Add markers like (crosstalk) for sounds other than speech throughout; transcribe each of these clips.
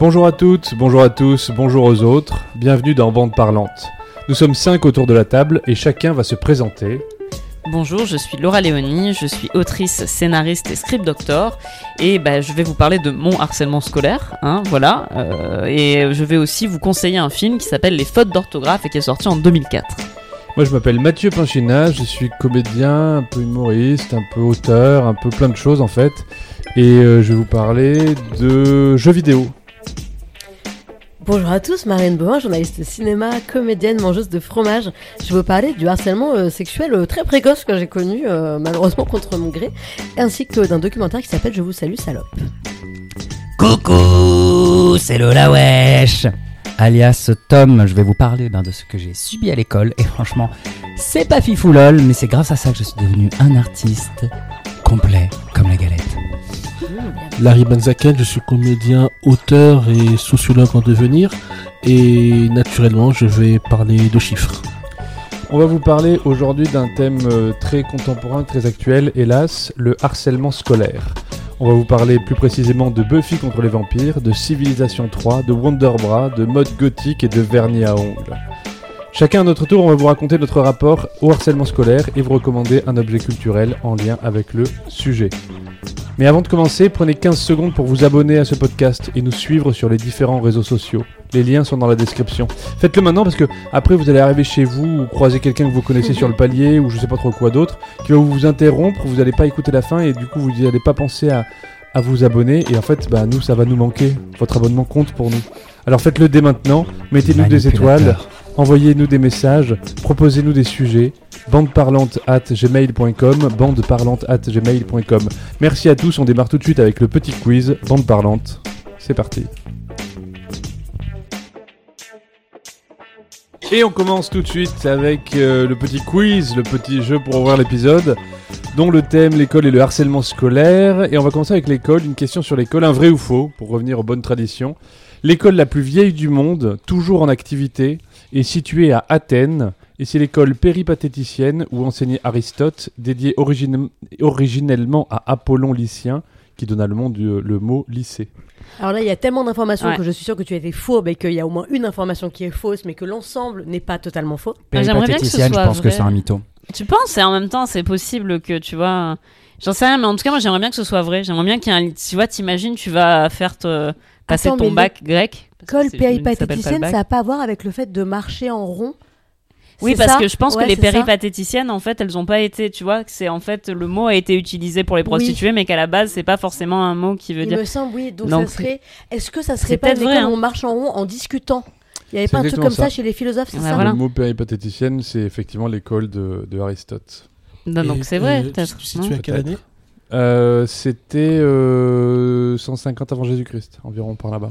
Bonjour à toutes, bonjour à tous, bonjour aux autres, bienvenue dans Bande Parlante. Nous sommes cinq autour de la table et chacun va se présenter. Bonjour, je suis Laura Léonie, je suis autrice, scénariste et script doctor, et bah, je vais vous parler de mon harcèlement scolaire, hein, voilà, euh, et je vais aussi vous conseiller un film qui s'appelle Les fautes d'orthographe et qui est sorti en 2004. Moi je m'appelle Mathieu Pinchina, je suis comédien, un peu humoriste, un peu auteur, un peu plein de choses en fait, et euh, je vais vous parler de jeux vidéo. Bonjour à tous, Marine Bohin, journaliste cinéma, comédienne, mangeuse de fromage. Je vais vous parler du harcèlement euh, sexuel euh, très précoce que j'ai connu, euh, malheureusement contre mon gré, ainsi que d'un documentaire qui s'appelle Je vous salue, salope. Coucou, c'est Lola Wesh Alias Tom, je vais vous parler ben, de ce que j'ai subi à l'école et franchement, c'est pas fifou lol, mais c'est grâce à ça que je suis devenu un artiste complet comme la galette. Larry Benzaken, je suis comédien, auteur et sociologue en devenir. Et naturellement, je vais parler de chiffres. On va vous parler aujourd'hui d'un thème euh, très contemporain, très actuel, hélas, le harcèlement scolaire. On va vous parler plus précisément de Buffy contre les vampires, de Civilisation 3, de Wonderbra, de mode gothique et de vernis à ongles. Chacun à notre tour, on va vous raconter notre rapport au harcèlement scolaire et vous recommander un objet culturel en lien avec le sujet. Mais avant de commencer, prenez 15 secondes pour vous abonner à ce podcast et nous suivre sur les différents réseaux sociaux. Les liens sont dans la description. Faites-le maintenant parce que après vous allez arriver chez vous ou croiser quelqu'un que vous connaissez sur le palier ou je sais pas trop quoi d'autre qui va vous interrompre, vous n'allez pas écouter la fin et du coup vous n'allez pas penser à, à vous abonner et en fait bah nous ça va nous manquer. Votre abonnement compte pour nous. Alors faites-le dès maintenant, mettez-nous des étoiles. Envoyez-nous des messages, proposez-nous des sujets. Bandeparlante at gmail.com, bandeparlante at gmail.com. Merci à tous, on démarre tout de suite avec le petit quiz Bande Parlante. C'est parti. Et on commence tout de suite avec euh, le petit quiz, le petit jeu pour ouvrir l'épisode, dont le thème l'école et le harcèlement scolaire. Et on va commencer avec l'école, une question sur l'école, un vrai ou faux, pour revenir aux bonnes traditions. L'école la plus vieille du monde, toujours en activité, est située à Athènes, et c'est l'école péripatéticienne où enseignait Aristote, dédiée origine- originellement à Apollon Lycien, qui donna le, monde du- le mot lycée. Alors là, il y a tellement d'informations Ouais. que je suis sûre que tu as été fourbe et qu'il y a au moins une information qui est fausse, mais que l'ensemble n'est pas totalement faux. Ah, j'aimerais bien que ce Péripatéticienne, je pense que c'est un mytho. Tu penses et en même temps c'est possible que tu vois, j'en sais rien, mais en tout cas moi j'aimerais bien que ce soit vrai. J'aimerais bien qu'il y ait un, tu vois, t'imagines tu vas faire te passer Attends, ton mais bac grec. Parce que École c'est- ça s'appelle pas le péripatéticienne, ça n'a pas à voir avec le fait de marcher en rond. Oui, parce ça que je pense Ouais, que les ça. péripatéticiennes, en fait, elles ont pas été, tu vois, que c'est en fait le mot a été utilisé pour les prostituées, mais qu'à la base, c'est pas forcément un mot qui veut Il dire. me semble, oui. Donc, Donc, ça serait. Est-ce que ça serait pas vrai, hein. on marche en rond en discutant? Il y avait pas un truc comme ça. ça. chez les philosophes, c'est ça? voilà. Le mot péripatéticienne, c'est effectivement l'école de, de Aristote. Non, donc c'est vrai, euh, peut-être. Tu tu non situes à quelle année? Euh, C'était euh, 150 avant Jésus-Christ, environ par là-bas.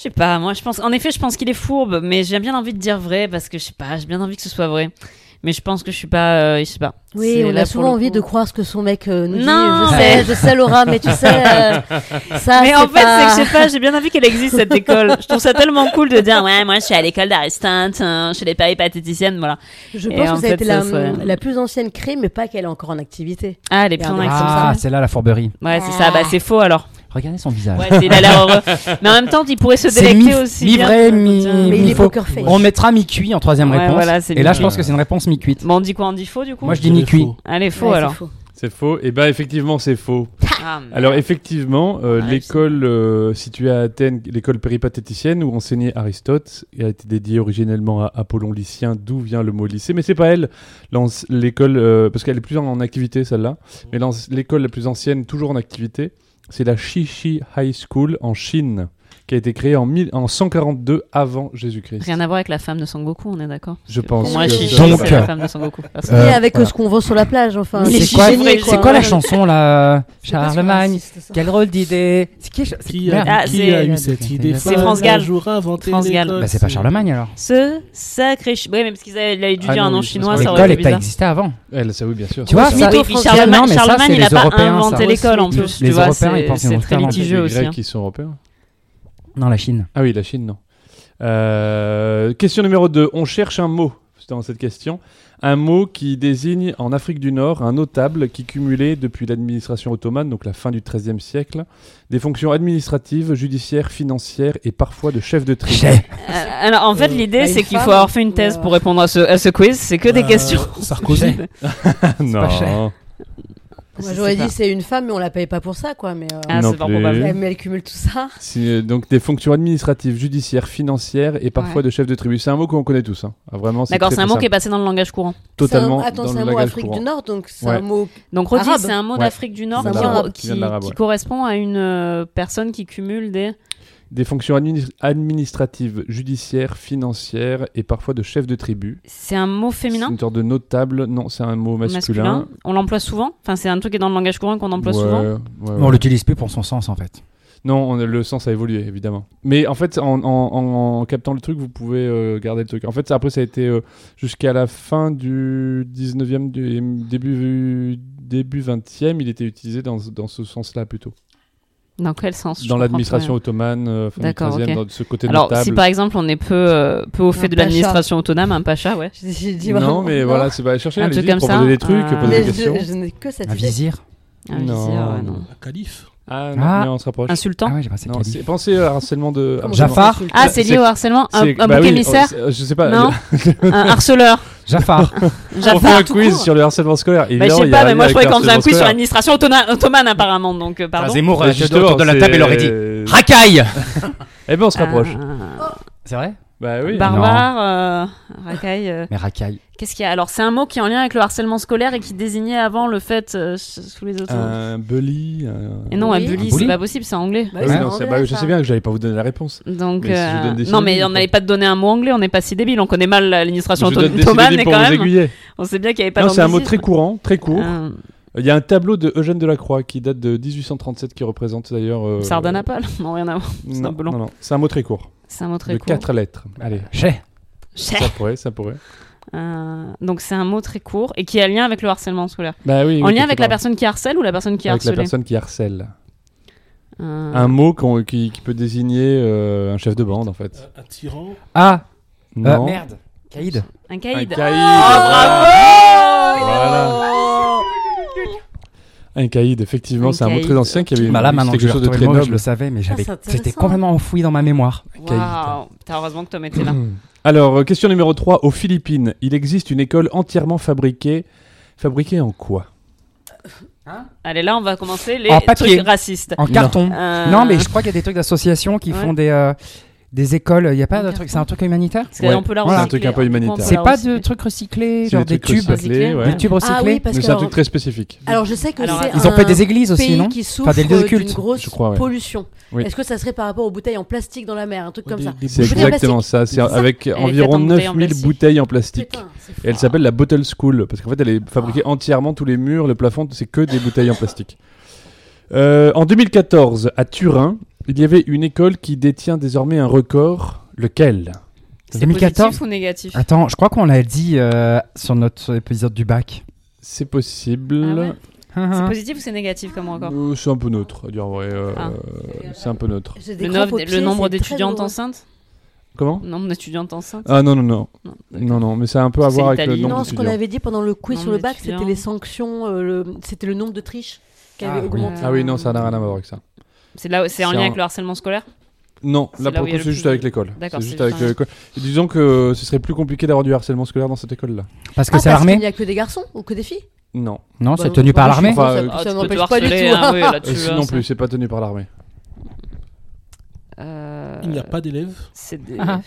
Je sais pas, moi je pense, en effet, je pense qu'il est fourbe, mais j'ai bien envie de dire vrai parce que je sais pas, j'ai bien envie que ce soit vrai. Mais je pense que je suis pas, euh, je sais pas. Oui, on a souvent envie de croire ce que son mec euh, nous Non. dit. Je sais, je sais, Laura, mais tu sais, euh, (laughs) ça. mais en fait, pas- c'est que je sais pas, j'ai bien envie qu'elle existe cette école. Je trouve ça tellement cool de dire, ouais, moi je suis à l'école d'Aristote, hein, chez les péripatéticiennes, voilà. Je Et pense en que ça a été la, serait- la plus ancienne créée, mais pas qu'elle est encore en activité. Ah, les plus Regardez. en Ah, Ah, c'est là la fourberie. Ouais, c'est ça, bah c'est faux alors. Regardez son visage. Ouais, c'est- il a l'air heureux. (laughs) Mais en même temps, il pourrait se délecter mi- aussi. mi bien. vrai, mi- Mais il est faux. poker face. On mettra mi-cuit en troisième Ouais, réponse. voilà, et là, je pense que c'est une réponse mi-cuite. Bon, on dit quoi On dit faux du coup Moi, je dis ni-cuit. faux. Allez, faux alors. faux. C'est faux. Et bah effectivement, c'est faux. Ah. Alors effectivement, euh, Ouais, l'école euh, située à Athènes, l'école péripatéticienne où enseignait Aristote, et a été dédiée originellement à Apollon Lycien, d'où vient le mot lycée. Mais c'est pas elle, l'école, euh, parce qu'elle est plus en, activité celle-là. Mais l'école la plus ancienne, toujours en activité, c'est la Shishi High School en Chine, qui a été créée en, mille- en 142 avant Jésus-Christ. Rien à voir avec la femme de Sangoku, on est d'accord Je pense moi, que Chichi, ça- Donc, c'est la euh, femme de Sangoku. Et Euh, avec voilà. ce qu'on voit sur la plage, enfin. Les C'est quoi, la chanson là Charlemagne. Quel rôle d'idée C'est qui, a. Ah, qui a eu cette idée c'est France Gall. jour France Gall. Bah, c'est pas Charlemagne alors. Ce sacré. Ouais, mais parce qu'ils avaient dû dire un nom oui, chinois, ça aurait L'école été n'est pas existé avant. Elle, ça oui, bien sûr. Tu vois, Oui, Charlemagne, il a les pas inventé l'école en plus. Les tu vois, Européens, ils vont très litigieux les aussi. Grecs hein. qui sont européens. Non, la Chine. Ah oui, la Chine, non. Euh, question numéro 2. On cherche un mot dans cette question. Un mot qui désigne en Afrique du Nord un notable qui cumulait depuis l'administration ottomane, donc la fin du XIIIe siècle, des fonctions administratives, judiciaires, financières et parfois de chef de tribu. Euh, alors en fait, Euh, l'idée pas c'est qu'il faut avoir fait une thèse ou, pour répondre à ce, à ce quiz. C'est que des Euh, questions. Sarkozy. (laughs) (laughs) non. Pas. Moi j'aurais dit c'est une femme, mais on la paye pas pour ça, quoi. Mais, euh, Ah, Non c'est plus. probable. elle- mais elle cumule tout ça. Euh, donc des fonctions administratives, judiciaires, financières et parfois Ouais. de chef de tribu. C'est un mot qu'on connaît tous. hein. Ah, vraiment, D'accord, c'est un mot qui est passé dans le langage courant. totalement un- Attends, dans c'est le un mot langage Afrique courant. du Nord, donc c'est Ouais. un mot. Donc Rodi, Arabe. c'est un mot Ouais. d'Afrique du Nord qui, correspond à une euh, personne qui cumule des. Des fonctions admini- administratives, judiciaires, financières et parfois de chef de tribu. C'est un mot C'est féminin une sorte de notable. Non, c'est un mot masculin. On l'emploie souvent? Enfin, c'est un truc qui est dans le langage courant qu'on emploie Ouais, souvent? ouais, On ouais. l'utilise plus pour son sens en fait. Non, on- le sens a évolué évidemment. Mais en fait, en, en- en captant le truc, vous pouvez euh, garder le truc. En fait, ça- après, ça a été euh, jusqu'à la fin du 19e, du début, début 20e, il était utilisé dans, dans ce sens-là plutôt. Dans quel sens dans l'administration ottomane, euh, D'accord, 13e, ok. dans ce côté Alors, notable. si par exemple on est peu, euh, peu au fait Un de l'administration autonome, un pacha, ouais. J'ai dit non, mais voilà, c'est pas chercher, Un truc comme proposer ça, des trucs, euh, poser des questions. je, je n'ai que cette Un vizir. Un Non, vizir, ouais, non. non. Un calife. Ah, non, Ah. mais on se rapproche. Un sultan Ah j'ai pensé Non, pensez à harcèlement de. Ça, Ah, c'est lié au harcèlement Un, bah bouc oui, émissaire oh, Je sais pas. Non (laughs) Un harceleur Jafar. (laughs) On Jafar fait un quiz court. sur le harcèlement scolaire. Bah, je sais il y a pas, mais un moi je croyais qu'on faisait un quiz sur l'administration ottomane, ottomane apparemment, donc euh, pardon. Zemmour, scolaire. euh, Justement, autour de la table, il aurait dit Racaille Eh ben, on se rapproche. Ah, C'est vrai? Bah oui. Barbare, euh, racaille. euh, Mais racaille. Qu'est-ce qu'il y a? Alors, c'est un mot qui est en lien avec le harcèlement scolaire et qui désignait avant le fait euh, sous les autres. Un bully. un- Et non, un Oui. bully, c'est pas possible, c'est anglais. Bah Oui, oui, c'est non, c'est- anglais, bah oui, je ça. sais bien que j'allais pas vous donner la réponse. Donc, Mais si je vous donne des non, mais synonymes, on n'allait pas te donner un mot anglais, on n'est pas si débile, on connaît mal l'administration Je vous donne des ottomane, synonymes mais pour quand vous même, aiguiller. on sait bien qu'il n'y avait pas Non, c'est un mot d'anglicisme. très courant, très court. Euh, Il y a un tableau de Eugène Delacroix qui date de 1837 qui représente d'ailleurs. euh, Sardanapale Non, rien à voir. C'est un peu long. non, non. C'est un mot très court. C'est un mot très de court. quatre lettres. Allez, Chez. Cher. ça pourrait, ça pourrait. Euh, donc, c'est un mot très court et qui a lien avec le harcèlement scolaire. Bah oui. en oui, lien avec la personne qui harcèle ou la personne qui est Avec la personne qui harcèle. Euh, Un mot qui, qui peut désigner euh, un chef de bande en fait. Un tyran. Ah euh, Non. Merde. Caïd. Un Un caïd. caïd. Ah, Voilà. Un caïd, effectivement, c'est un mot très ancien qui avait Bah là, maintenant que quelque chose de très le mot, je noble. le savais, mais j'avais, c'est intéressant. c'était complètement enfoui dans ma mémoire. Waouh. Putain, heureusement que Tom était là. (clears throat) Alors, euh, question numéro 3. Aux Philippines, il existe une école entièrement fabriquée. Fabriquée en quoi? Allez, là, on va commencer les En papier. trucs racistes. En carton. Euh, Non, mais je crois qu'il y a des trucs d'associations qui Ouais. font des, euh, des écoles. Il y a pas de truc. C'est un truc humanitaire qu'on Ouais. peut la Voilà, un truc un peu coup, on humanitaire. C'est pas de trucs recyclés, C'est genre des tubes, recyclés, ouais. des tubes recyclés. Ah oui, parce Mais c'est un truc très spécifique. alors je sais que Alors, c'est Ils ont un fait des églises aussi, pays non qui souffre des lieux de d'une culte, grosse je crois, ouais. pollution. Oui. Est-ce que ça serait par rapport aux bouteilles en plastique dans la mer, un truc comme Des- ça C'est exactement ça. C'est C'est avec environ faite en bouteilles en 9000 plastique. bouteilles en plastique. C'est Et elle s'appelle la Bottle School parce qu'en fait elle est fabriquée entièrement tous les murs, le plafond, c'est que des bouteilles en plastique. Euh, en 2014, à Turin, il y avait une école qui détient désormais un record. Lequel? C'est 2014? positif ou négatif? Attends, je crois qu'on l'a dit euh, sur notre épisode du bac. C'est possible. Ah ouais? Hein, C'est positif ou c'est négatif comme encore Euh, c'est un peu neutre, à dire vrai. euh, Ah. C'est un peu neutre. J'ai des le, crampes nombre- aux le pieds, nombre c'est très d'étudiantes douloureux. enceintes? Comment? Le nombre d'étudiantes enceintes? Ah non, non, non. Non, Non, non, mais ça a un peu à C'est voir avec le l'Italie. nombre Non, ce qu'on d'étudiants. avait dit pendant le quiz Nombre sur le bac, d'étudiants. c'était les sanctions, euh, le- c'était le nombre de triches qui Ah avait oui. augmenté. Ah oui, non, ça n'a rien à voir avec ça. C'est là, c'est en lien un- avec le harcèlement scolaire Non, là là pour le il coup, c'est juste avec l'école. D'accord, C'est juste avec l'école. Disons que ce serait plus compliqué d'avoir du harcèlement scolaire dans cette école-là. Parce que Ah, c'est parce l'armée qu'il n'y a que des garçons ou que des filles Non. Non, Bah, c'est tenu par l'armée ça- euh, ça Ah, m'empêche pas du tout. hein, oui, là-dessus, Et si hein, non plus, c'est pas tenu par l'armée. Euh, Il n'y a pas d'élèves. C'est des... Ah.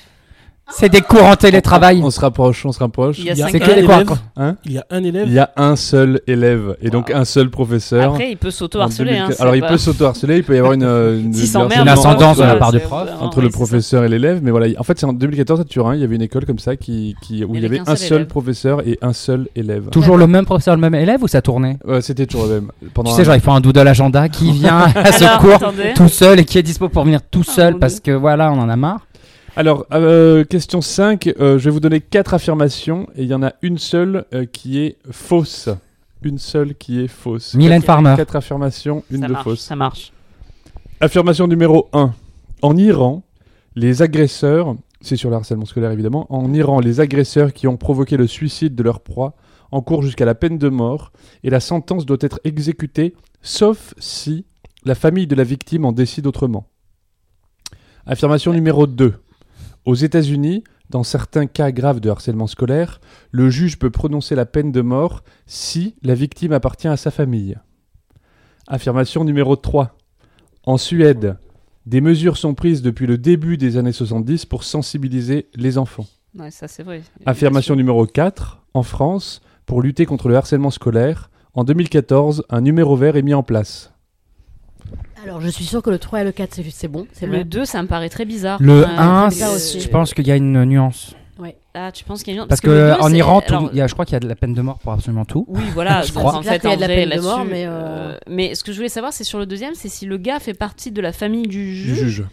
C'est des cours en télétravail. On se rapproche, on se rapproche. Il y a Il y a cinq C'est que un des élève. cours. Hein Il y a un élève. Il y a un seul élève et donc un seul professeur. Après, il peut En s'auto-harceler. Hein, 2004. c'est Alors il pas- peut s'auto-harceler, il peut y avoir une, euh, (laughs) une, S'il ascendance de la part du c'est prof. vraiment- entre oui, le c'est ça. professeur et l'élève. Mais voilà, en fait c'est en 2014 à Turin, il y avait une école comme ça qui, qui, où il y avait un seul élève. professeur et un seul élève. Toujours le même professeur, le même élève ou ça tournait Ouais, C'était toujours le même. Pendant Tu sais, un- genre, il faut un doodle agenda qui (laughs) vient à ce Alors, cours attendez. tout seul et qui est dispo pour venir tout Ah, seul mon parce que voilà, on en a marre. Alors, euh, question 5, euh, je vais vous donner quatre affirmations et il y en a une seule euh, qui est fausse. Une seule qui est fausse. Mylène Quatre- Farmer. Quatre affirmations, une ça de marche, fausse. Ça marche. Affirmation numéro 1. En Iran, les agresseurs c'est sur le harcèlement scolaire évidemment, en Iran, les agresseurs qui ont provoqué le suicide de leur proie encourent jusqu'à la peine de mort et la sentence doit être exécutée sauf si la famille de la victime en décide autrement. Affirmation numéro 2. Aux États-Unis, dans certains cas graves de harcèlement scolaire, le juge peut prononcer la peine de mort si la victime appartient à sa famille. Affirmation numéro 3. En Suède, des mesures sont prises depuis le début des années 70 pour sensibiliser les enfants. Ouais, ça c'est vrai. Affirmation numéro 4. En France, pour lutter contre le harcèlement scolaire, en 2014, un numéro vert est mis en place. Alors, je suis sûr que le 3 et le 4, c'est- c'est bon, c'est Le vrai. 2, ça me paraît très bizarre. Le Ouais, 1, très bizarre aussi. je pense qu'il y a une nuance. Ah, tu penses qu'il y a une Parce que, le deux, en c'est- Iran, tout- alors, il y a, je crois qu'il y a de la peine de mort pour absolument tout. Oui, voilà. (laughs) Je crois. En C'est fait, qu'il y a de la peine de mort, mais, euh, euh, mais ce que je voulais savoir, c'est sur le deuxième, c'est si le gars fait partie de la famille du Du juge. juge.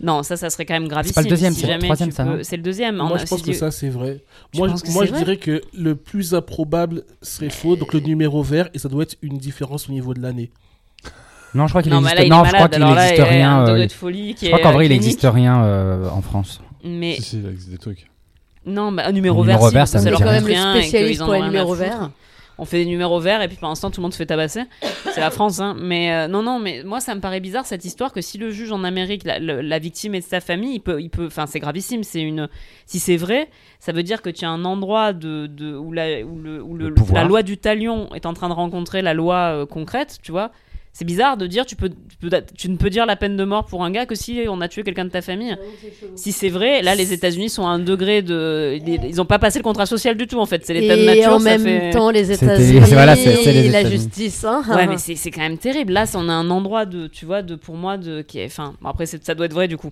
Non, ça, ça serait quand même gravissime. pas le deuxième, si c'est le troisième, ça, peux- hein. C'est le deuxième. Moi, On a- je pense si que tu- ça, c'est vrai. Tu Moi, je, que moi, c'est je vrai dirais que le plus improbable serait faux, donc le numéro vert, et ça doit être une différence au niveau de l'année. Non, je crois qu'il non, je crois n'existe rien. euh, je crois est, qu'en vrai, euh, il n'existe rien euh, en France. Mais Si, si, il existe des trucs. non, bah, un numéro vert, numéro si, vert, parce ça leur quand même le et spécialiste pour les numéros verts. On fait des numéros verts et puis pour l'instant tout le monde se fait tabasser. C'est la France, hein. Mais euh, non, non, mais moi ça me paraît bizarre cette histoire que si le juge en Amérique, la, le- la victime est de sa famille, il peut, il peut, enfin c'est gravissime. C'est une, si c'est vrai, ça veut dire que tu as un endroit de, de où la, où le, où le- Le pouvoir. la loi du talion est en train de rencontrer la loi euh, concrète, tu vois. C'est bizarre de dire tu peux, tu peux- tu ne peux dire la peine de mort pour un gars que si on a tué quelqu'un de ta famille. Si c'est vrai, là les États-Unis sont à un degré de, ils- ils ont pas passé le contrat social du tout en fait. C'est l'état de Et nature. en ça même fait- temps, les États-Unis, voilà, la justice. Hein. Ouais, mais c'est c'est quand même terrible. Là, on a un endroit de, tu vois, de pour moi de qui est. Enfin, bon, après c'est- ça doit être vrai du coup.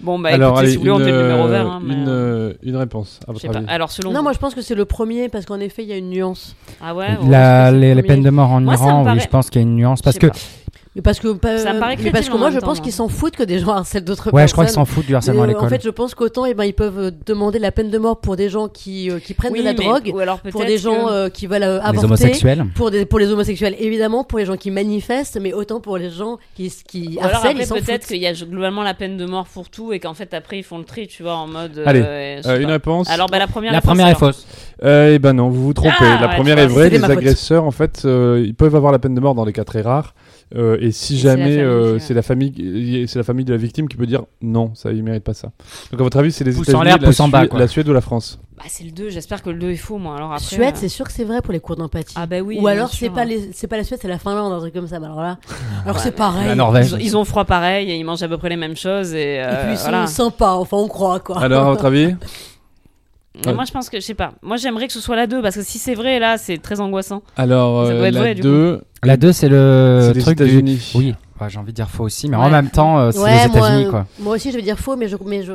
Bon bah Alors, écoutez, allez, si vous voulez, on une, fait le numéro euh, vert. hein, mais, une, euh, euh, une réponse, à je votre sais pas. avis. Alors selon. Non, vous. moi je pense que c'est le premier parce qu'en effet il y a une nuance. Ah ouais. La- ouais, je pense que c'est les, le les premier. peines de mort en Moi, ça me Iran, oui, paraît- je pense qu'il y a une nuance. Je Parce sais que, pas. Mais parce que, pas- Ça me paraît mais parce que moi je temps, pense qu'ils s'en foutent que des gens harcèlent d'autres ouais, je crois qu'ils personnes. s'en foutent du harcèlement à Euh, l'école. en fait, je pense qu'autant eh ben, ils peuvent euh, demander la peine de mort pour des gens qui, euh, qui prennent Oui, de la mais- drogue, Ou alors pour des gens que- euh, qui veulent euh, les avorter, homosexuels. pour, des, pour les homosexuels évidemment, pour les gens qui manifestent, mais autant pour les gens qui, qui Ou alors harcèlent, après s'en peut-être qu'il y a globalement la peine de mort pour tout et qu'en fait après ils font le tri, tu vois, en mode. Allez, Euh, une réponse Alors bah la première. La est fausse, première est alors. fausse. Eh ben non, vous vous trompez. Ah, la première est vraie. Les agresseurs, en fait, ils peuvent avoir la peine de mort dans les cas très rares. Euh, et si Et c'est la jamais famille euh, c'est la famille, c'est la famille de la victime qui peut dire non, ça il mérite pas ça. Donc à votre avis, c'est les États-Unis, l'air, la, bas, quoi. la Suède ou la France? Bah c'est le 2, j'espère que le 2 est faux moi. Alors après. Suède, euh, c'est sûr que c'est vrai pour les cours d'empathie. Ah bah oui. Ou alors c'est sûr. pas les, c'est pas la Suède, c'est la Finlande, un truc comme ça. Mais alors là, (laughs) alors Ouais, c'est pareil. La Norvège. Ils ont, ils ont froid pareil et ils mangent à peu près les mêmes choses et, Et euh, puis ils sont voilà. sympas, enfin on croit quoi. Alors à votre avis? Mais Moi je pense que je sais pas. Moi j'aimerais que ce soit la 2 parce que si c'est vrai là c'est très angoissant. Alors Ça euh, doit être la vrai, du 2, La 2, c'est le truc du. États-Unis. Oui, ouais, j'ai envie de dire faux aussi, mais Ouais. en même temps, euh, c'est Ouais, les moi, États-Unis, quoi. moi aussi je vais dire faux, mais je, mais je.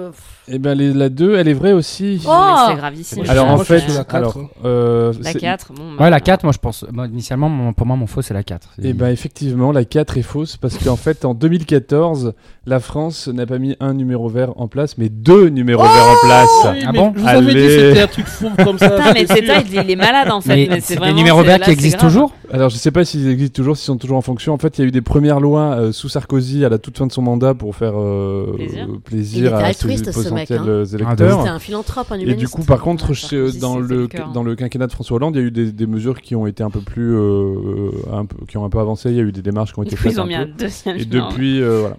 Eh ben les- la 2, elle est vraie aussi. Oh mais c'est gravissime. Alors en fait, la quatre, alors hein. euh, la c'est- 4, bon. Ouais, la 4, moi je pense. Moi, initialement, mon- pour moi, mon faux, c'est la 4. Eh ben effectivement, la 4 est fausse parce qu'en fait, en 2014, la France n'a pas mis un numéro vert en place, mais deux numéros verts en place. Oui, Ah bon Je vous avais dit c'était un truc fou comme ça. Putain, mais c'est il, est malade en fait. Mais Mais, c'est les numéros verts qui existent toujours Alors je sais pas s'ils existent toujours, s'ils sont toujours en fonction. En fait, il y a eu des premières lois euh, sous Sarkozy à la toute fin de son mandat pour faire euh, Plaisir. euh, plaisir à ses altruiste, ce mec, potentiels hein. euh, Ah, électeurs. C'était un philanthrope, un Et humaniste. du coup, par contre, Ouais, Sarkozy, dans, le, le cœur. dans le quinquennat de François Hollande, il y a eu des, des mesures qui ont été un peu plus, euh, un peu, qui ont un peu avancé. Il y a eu des démarches qui ont été faites. ils ont un mis peu. un deuxième. Et depuis, euh, voilà.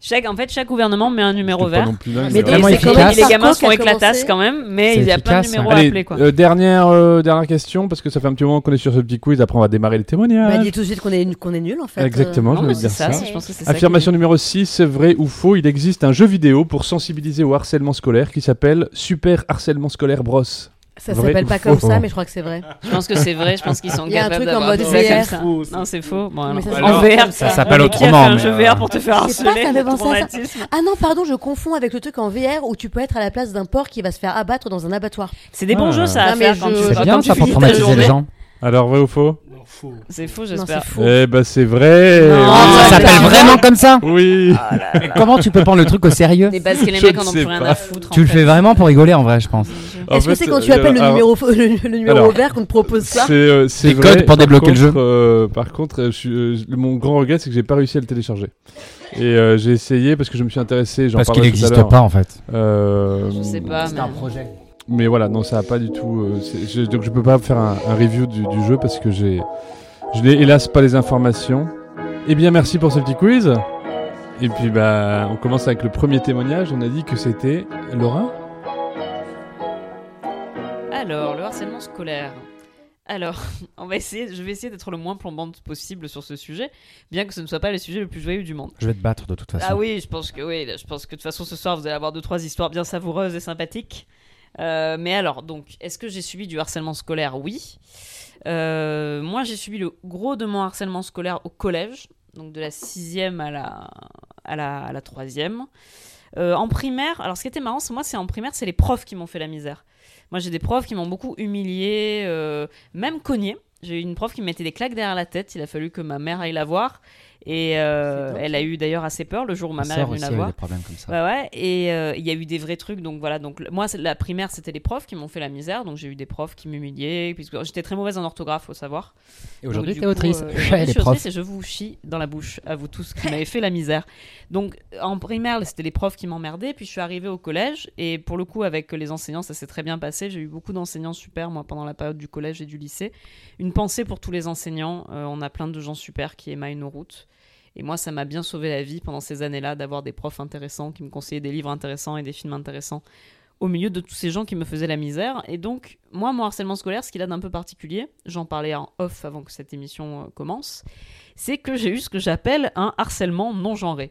Chaque, en fait, chaque gouvernement met un numéro pas vert. non plus dingue, Mais voilà. Vraiment c'est quand efficace. même les gamins éclatasses commencé. quand même, mais il y a plein de numéros ouais. à appeler quoi. euh, dernière, euh, dernière question, parce que ça fait un petit moment qu'on est sur ce petit quiz. Après, on va démarrer les témoignages. Bah, dis tout de suite qu'on est, qu'on est nul en fait. Exactement, je c'est dire ça, ça. je pense que c'est ça. Affirmation numéro 6, vrai ou faux, il existe un jeu vidéo pour sensibiliser au harcèlement scolaire qui s'appelle Super Harcèlement Scolaire Bros. Ça s'appelle pas comme ça, mais je crois que c'est vrai. Je pense que c'est vrai, je pense qu'ils sont Il y a un capables truc en d'avoir mode des VR. Non, c'est faux. Bon, Mais ça, alors. c'est en VR, ça s'appelle autrement, un mais, jeu euh, VR pour te faire Je sais pas, harceler. Ah non, pardon, je confonds avec le truc en VR où tu peux être à la place d'un porc qui va se faire abattre dans un abattoir. C'est des bons Ah. jeux ça à faire quand je- tu C'est bien ça pour traumatiser les gens. Alors, vrai ou faux. C'est faux, j'espère. c'est faux. Eh ben, c'est vrai. Non, oui. Ah, Ça s'appelle vraiment comme ça Oui. Mais comment tu peux prendre le truc au sérieux parce que les mecs en ont plus rien à foutre. Tu en le fais vraiment pour rigoler en vrai, je pense. Est-ce que c'est quand tu euh, appelles le alors- numéro, (laughs) le, le numéro Alors, vert qu'on te propose ça C'est euh, c'est vrai. codes pour débloquer le jeu. contre, euh, par contre, je suis, le- mon grand regret, c'est que j'ai pas réussi à le télécharger. Et euh, j'ai essayé parce que je me suis intéressé. Parce qu'il n'existe pas en fait. Euh, Je sais pas, mais... projet. Mais voilà, non, ça a pas du tout. euh, c'est- je- donc je peux pas faire un, un review du, du jeu parce que j'ai, je n'ai hélas pas les informations. Eh bien, merci pour ce petit quiz. Et puis bah, on commence avec le premier témoignage. On a dit que c'était Laura. Alors, le harcèlement scolaire. Alors, (laughs) on va essayer, je vais essayer d'être le moins plombante possible sur ce sujet, bien que ce ne soit pas le sujet le plus joyeux du monde. Je vais te battre de toute façon. Ah oui, je pense que oui, je pense que de toute façon ce soir vous allez avoir deux trois histoires bien savoureuses et sympathiques. Euh, mais alors, donc, est-ce que j'ai subi du harcèlement scolaire? Oui. Euh, moi, j'ai subi le gros de mon harcèlement scolaire au collège, donc de la sixième à la à la, à la troisième. Euh, en primaire, alors ce qui était marrant, c'est moi, c'est en primaire, c'est les profs qui m'ont fait la misère. Moi, j'ai des profs qui m'ont beaucoup humilié, euh, même cogné. J'ai eu une prof qui me mettait des claques derrière la tête. Il a fallu que ma mère aille la voir. Et euh, elle a eu d'ailleurs assez peur le jour où ma Ma mère est venue la a eu voir. comme ça. Ouais, et euh, il y a eu des vrais trucs, donc voilà. Donc moi, la primaire, c'était les profs qui m'ont fait la misère, donc j'ai eu des profs qui m'humiliaient, puisque j'étais très mauvaise en orthographe, faut savoir. Et aujourd'hui, t'es autrice. euh, (laughs) je suis autrice et je vous chie dans la bouche, à vous tous qui m'avez fait la misère. Donc en primaire, c'était les profs qui m'emmerdaient, puis je suis arrivée au collège, et pour le coup, avec les enseignants, ça s'est très bien passé. J'ai eu beaucoup d'enseignants super, moi, pendant la période du collège et du lycée. Une pensée pour tous les enseignants, euh, on a plein de gens super qui émaillent nos routes. Et moi, ça m'a bien sauvé la vie pendant ces années-là d'avoir des profs intéressants qui me conseillaient des livres intéressants et des films intéressants au milieu de tous ces gens qui me faisaient la misère. Et donc, moi, mon harcèlement scolaire, ce qu'il a d'un peu particulier, j'en parlais en off avant que cette émission euh, commence, c'est que j'ai eu ce que j'appelle un harcèlement non genré.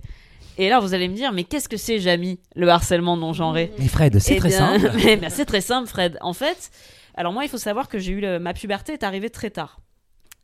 Et là, vous allez me dire, mais qu'est-ce que c'est, Jamy, le harcèlement non genré Mais Fred, c'est eh très bien, simple. (laughs) c'est très simple, Fred. En fait, alors moi, il faut savoir que j'ai eu le- ma puberté est arrivée très tard.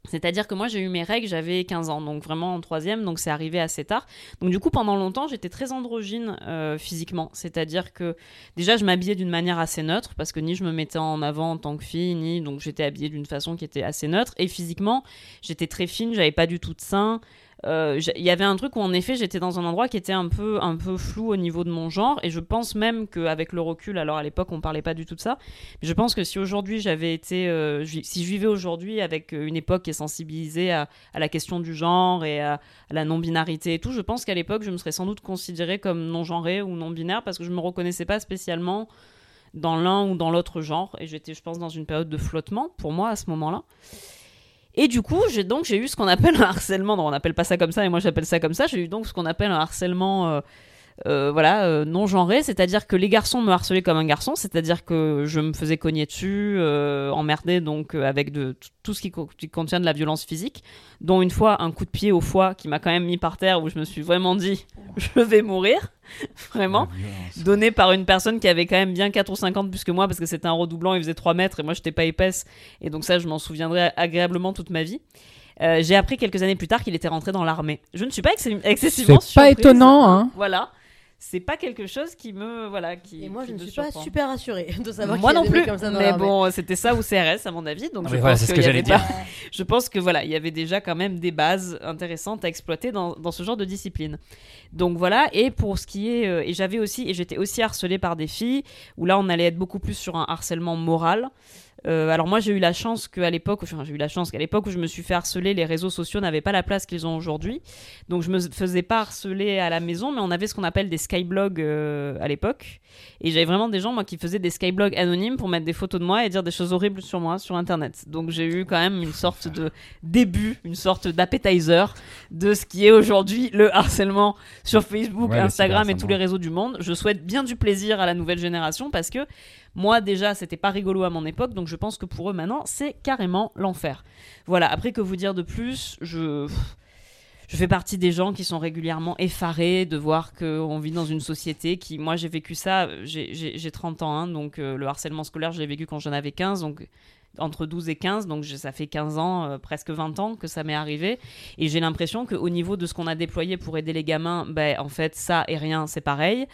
C'est-à-dire que moi, j'ai eu mes règles, j'avais 15 ans, donc vraiment en troisième, donc c'est arrivé assez tard. Donc du coup, pendant longtemps, j'étais très androgyne euh, physiquement. C'est-à-dire que déjà, je m'habillais d'une manière assez neutre, parce que ni je me mettais en avant en tant que fille, ni donc j'étais habillée d'une façon qui était assez neutre. Et physiquement, j'étais très fine, j'avais pas du tout de sein. Euh, Il y avait un truc où en effet j'étais dans un endroit qui était un peu, un peu flou au niveau de mon genre et je pense même qu'avec le recul, alors à l'époque on parlait pas du tout de ça, mais je pense que si aujourd'hui j'avais été, euh, si je vivais aujourd'hui avec euh, une époque qui est sensibilisée à, la question du genre et à, à la non-binarité et tout, je pense qu'à l'époque je me serais sans doute considérée comme non-genrée ou non-binaire parce que je me reconnaissais pas spécialement dans l'un ou dans l'autre genre et j'étais je pense dans une période de flottement pour moi à ce moment-là. Et du coup, j'ai donc j'ai eu ce qu'on appelle un harcèlement. Non, on n'appelle pas ça comme ça, et moi j'appelle ça comme ça. J'ai eu donc ce qu'on appelle un harcèlement, euh, voilà, euh, non genré, c'est-à-dire que les garçons me harcelaient comme un garçon, c'est-à-dire que je me faisais cogner dessus, euh, emmerder donc euh, avec de tout ce qui, co- qui contient de la violence physique, dont une fois un coup de pied au foie qui m'a quand même mis par terre où je me suis vraiment dit (laughs) je vais mourir, (laughs) vraiment donné par une personne qui avait quand même bien 4 ou 50 plus que moi parce que c'était un redoublant, il faisait 3 mètres et moi j'étais pas épaisse et donc ça je m'en souviendrai agréablement toute ma vie. Euh, j'ai appris quelques années plus tard qu'il était rentré dans l'armée. Je ne suis pas excé- excessivement C'est pas étonnant, hein. Voilà. C'est pas quelque chose qui me voilà qui Et moi, qui je ne suis pas surprend. super rassurée (laughs) de savoir Moi qu'il y a non des plus, comme ça dans mais bon, c'était ça ou CRS à mon avis, donc Ah je oui, pense ce que y avait j'allais pas- je pense que voilà, il y avait déjà quand même des bases intéressantes à exploiter dans, dans ce genre de discipline. Donc voilà, et pour ce qui est, euh, et j'avais aussi, et j'étais aussi harcelée par des filles, où là on allait être beaucoup plus sur un harcèlement moral. Euh, alors moi j'ai eu la chance qu'à l'époque, enfin j'ai eu la chance qu'à l'époque où je me suis fait harceler, les réseaux sociaux n'avaient pas la place qu'ils ont aujourd'hui. Donc je me faisais pas harceler à la maison, mais on avait ce qu'on appelle des skyblogs euh, à l'époque. Et j'avais vraiment des gens moi qui faisaient des skyblogs anonymes pour mettre des photos de moi et dire des choses horribles sur moi sur internet. Donc j'ai eu quand même une sorte de début, une sorte d'appetizer de ce qui est aujourd'hui le harcèlement sur Facebook, Ouais, Instagram et tous les réseaux du monde. Je souhaite bien du plaisir à la nouvelle génération parce que moi déjà c'était pas rigolo à mon époque, donc je pense que pour eux maintenant c'est carrément l'enfer. Voilà, après que vous dire de plus, je... Je fais partie des gens qui sont régulièrement effarés de voir qu'on vit dans une société qui, moi j'ai vécu ça, j'ai- j'ai j'ai 30 ans, hein, donc euh, le harcèlement scolaire je l'ai vécu quand j'en avais 15, donc entre 12 et 15, donc ça fait 15 ans, euh, presque 20 ans que ça m'est arrivé, et j'ai l'impression qu'au niveau de ce qu'on a déployé pour aider les gamins, ben en fait ça et rien c'est pareil.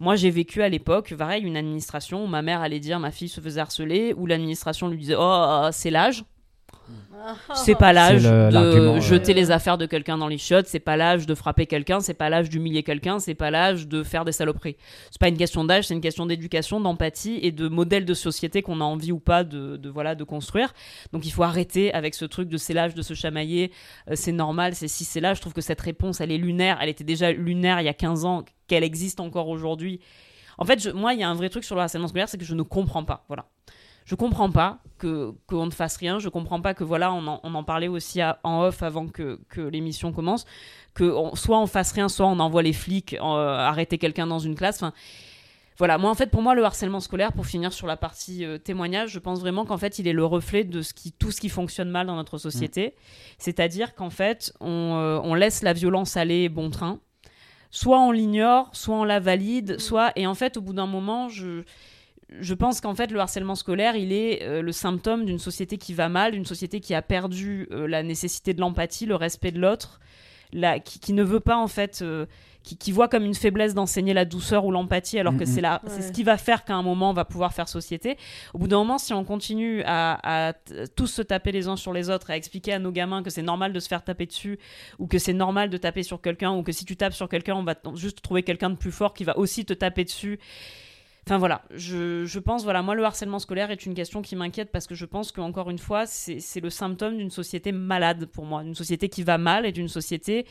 Moi j'ai vécu à l'époque, pareil, une administration où ma mère allait dire ma fille se faisait harceler, où l'administration lui disait oh c'est l'âge. (laughs) C'est pas l'âge le- de jeter les affaires de quelqu'un dans les chiottes, c'est pas l'âge de frapper quelqu'un, c'est pas l'âge d'humilier quelqu'un, c'est pas l'âge de faire des saloperies. C'est pas une question d'âge, c'est une question d'éducation, d'empathie et de modèle de société qu'on a envie ou pas de, de, voilà de construire. Donc il faut arrêter avec ce truc de c'est l'âge de se chamailler, euh, c'est normal, c'est si c'est là. Je trouve que cette réponse, elle est lunaire. Elle était déjà lunaire il y a 15 ans, qu'elle existe encore aujourd'hui. En fait, je- moi, il y a un vrai truc sur le harcèlement scolaire, c'est que je ne comprends pas. Voilà. Je comprends pas que qu'on ne fasse rien. Je comprends pas que voilà, on en, on en parlait aussi à- en off avant que, que l'émission commence, que on- soit on fasse rien, soit on envoie les flics euh, arrêter quelqu'un dans une classe. Enfin, voilà. Moi, en fait, pour moi, le harcèlement scolaire, pour finir sur la partie euh, témoignage, je pense vraiment qu'en fait, il est le reflet de ce qui, tout ce qui fonctionne mal dans notre société. C'est-à-dire qu'en fait, on, euh, on laisse la violence aller bon train. Soit on l'ignore, soit on la valide, soit et en fait, au bout d'un moment, je je pense qu'en fait, le harcèlement scolaire, il est euh, le symptôme d'une société qui va mal, d'une société qui a perdu euh, la nécessité de l'empathie, le respect de l'autre, la- qui, qui ne veut pas, en fait, euh, qui, qui voit comme une faiblesse d'enseigner la douceur ou l'empathie, alors que c'est la- Ouais. c'est ce qui va faire qu'à un moment, on va pouvoir faire société. Au bout d'un moment, si on continue à, tous se taper les uns sur les autres, à expliquer à nos gamins que c'est normal de se faire taper dessus, ou que c'est normal de taper sur quelqu'un, ou que si tu tapes sur quelqu'un, on va juste trouver quelqu'un de plus fort qui va aussi te taper dessus. Enfin voilà, je, pense, voilà, moi le harcèlement scolaire est une question qui m'inquiète parce que je pense qu'encore une fois, c'est le symptôme d'une société malade pour moi, d'une société qui va mal et d'une société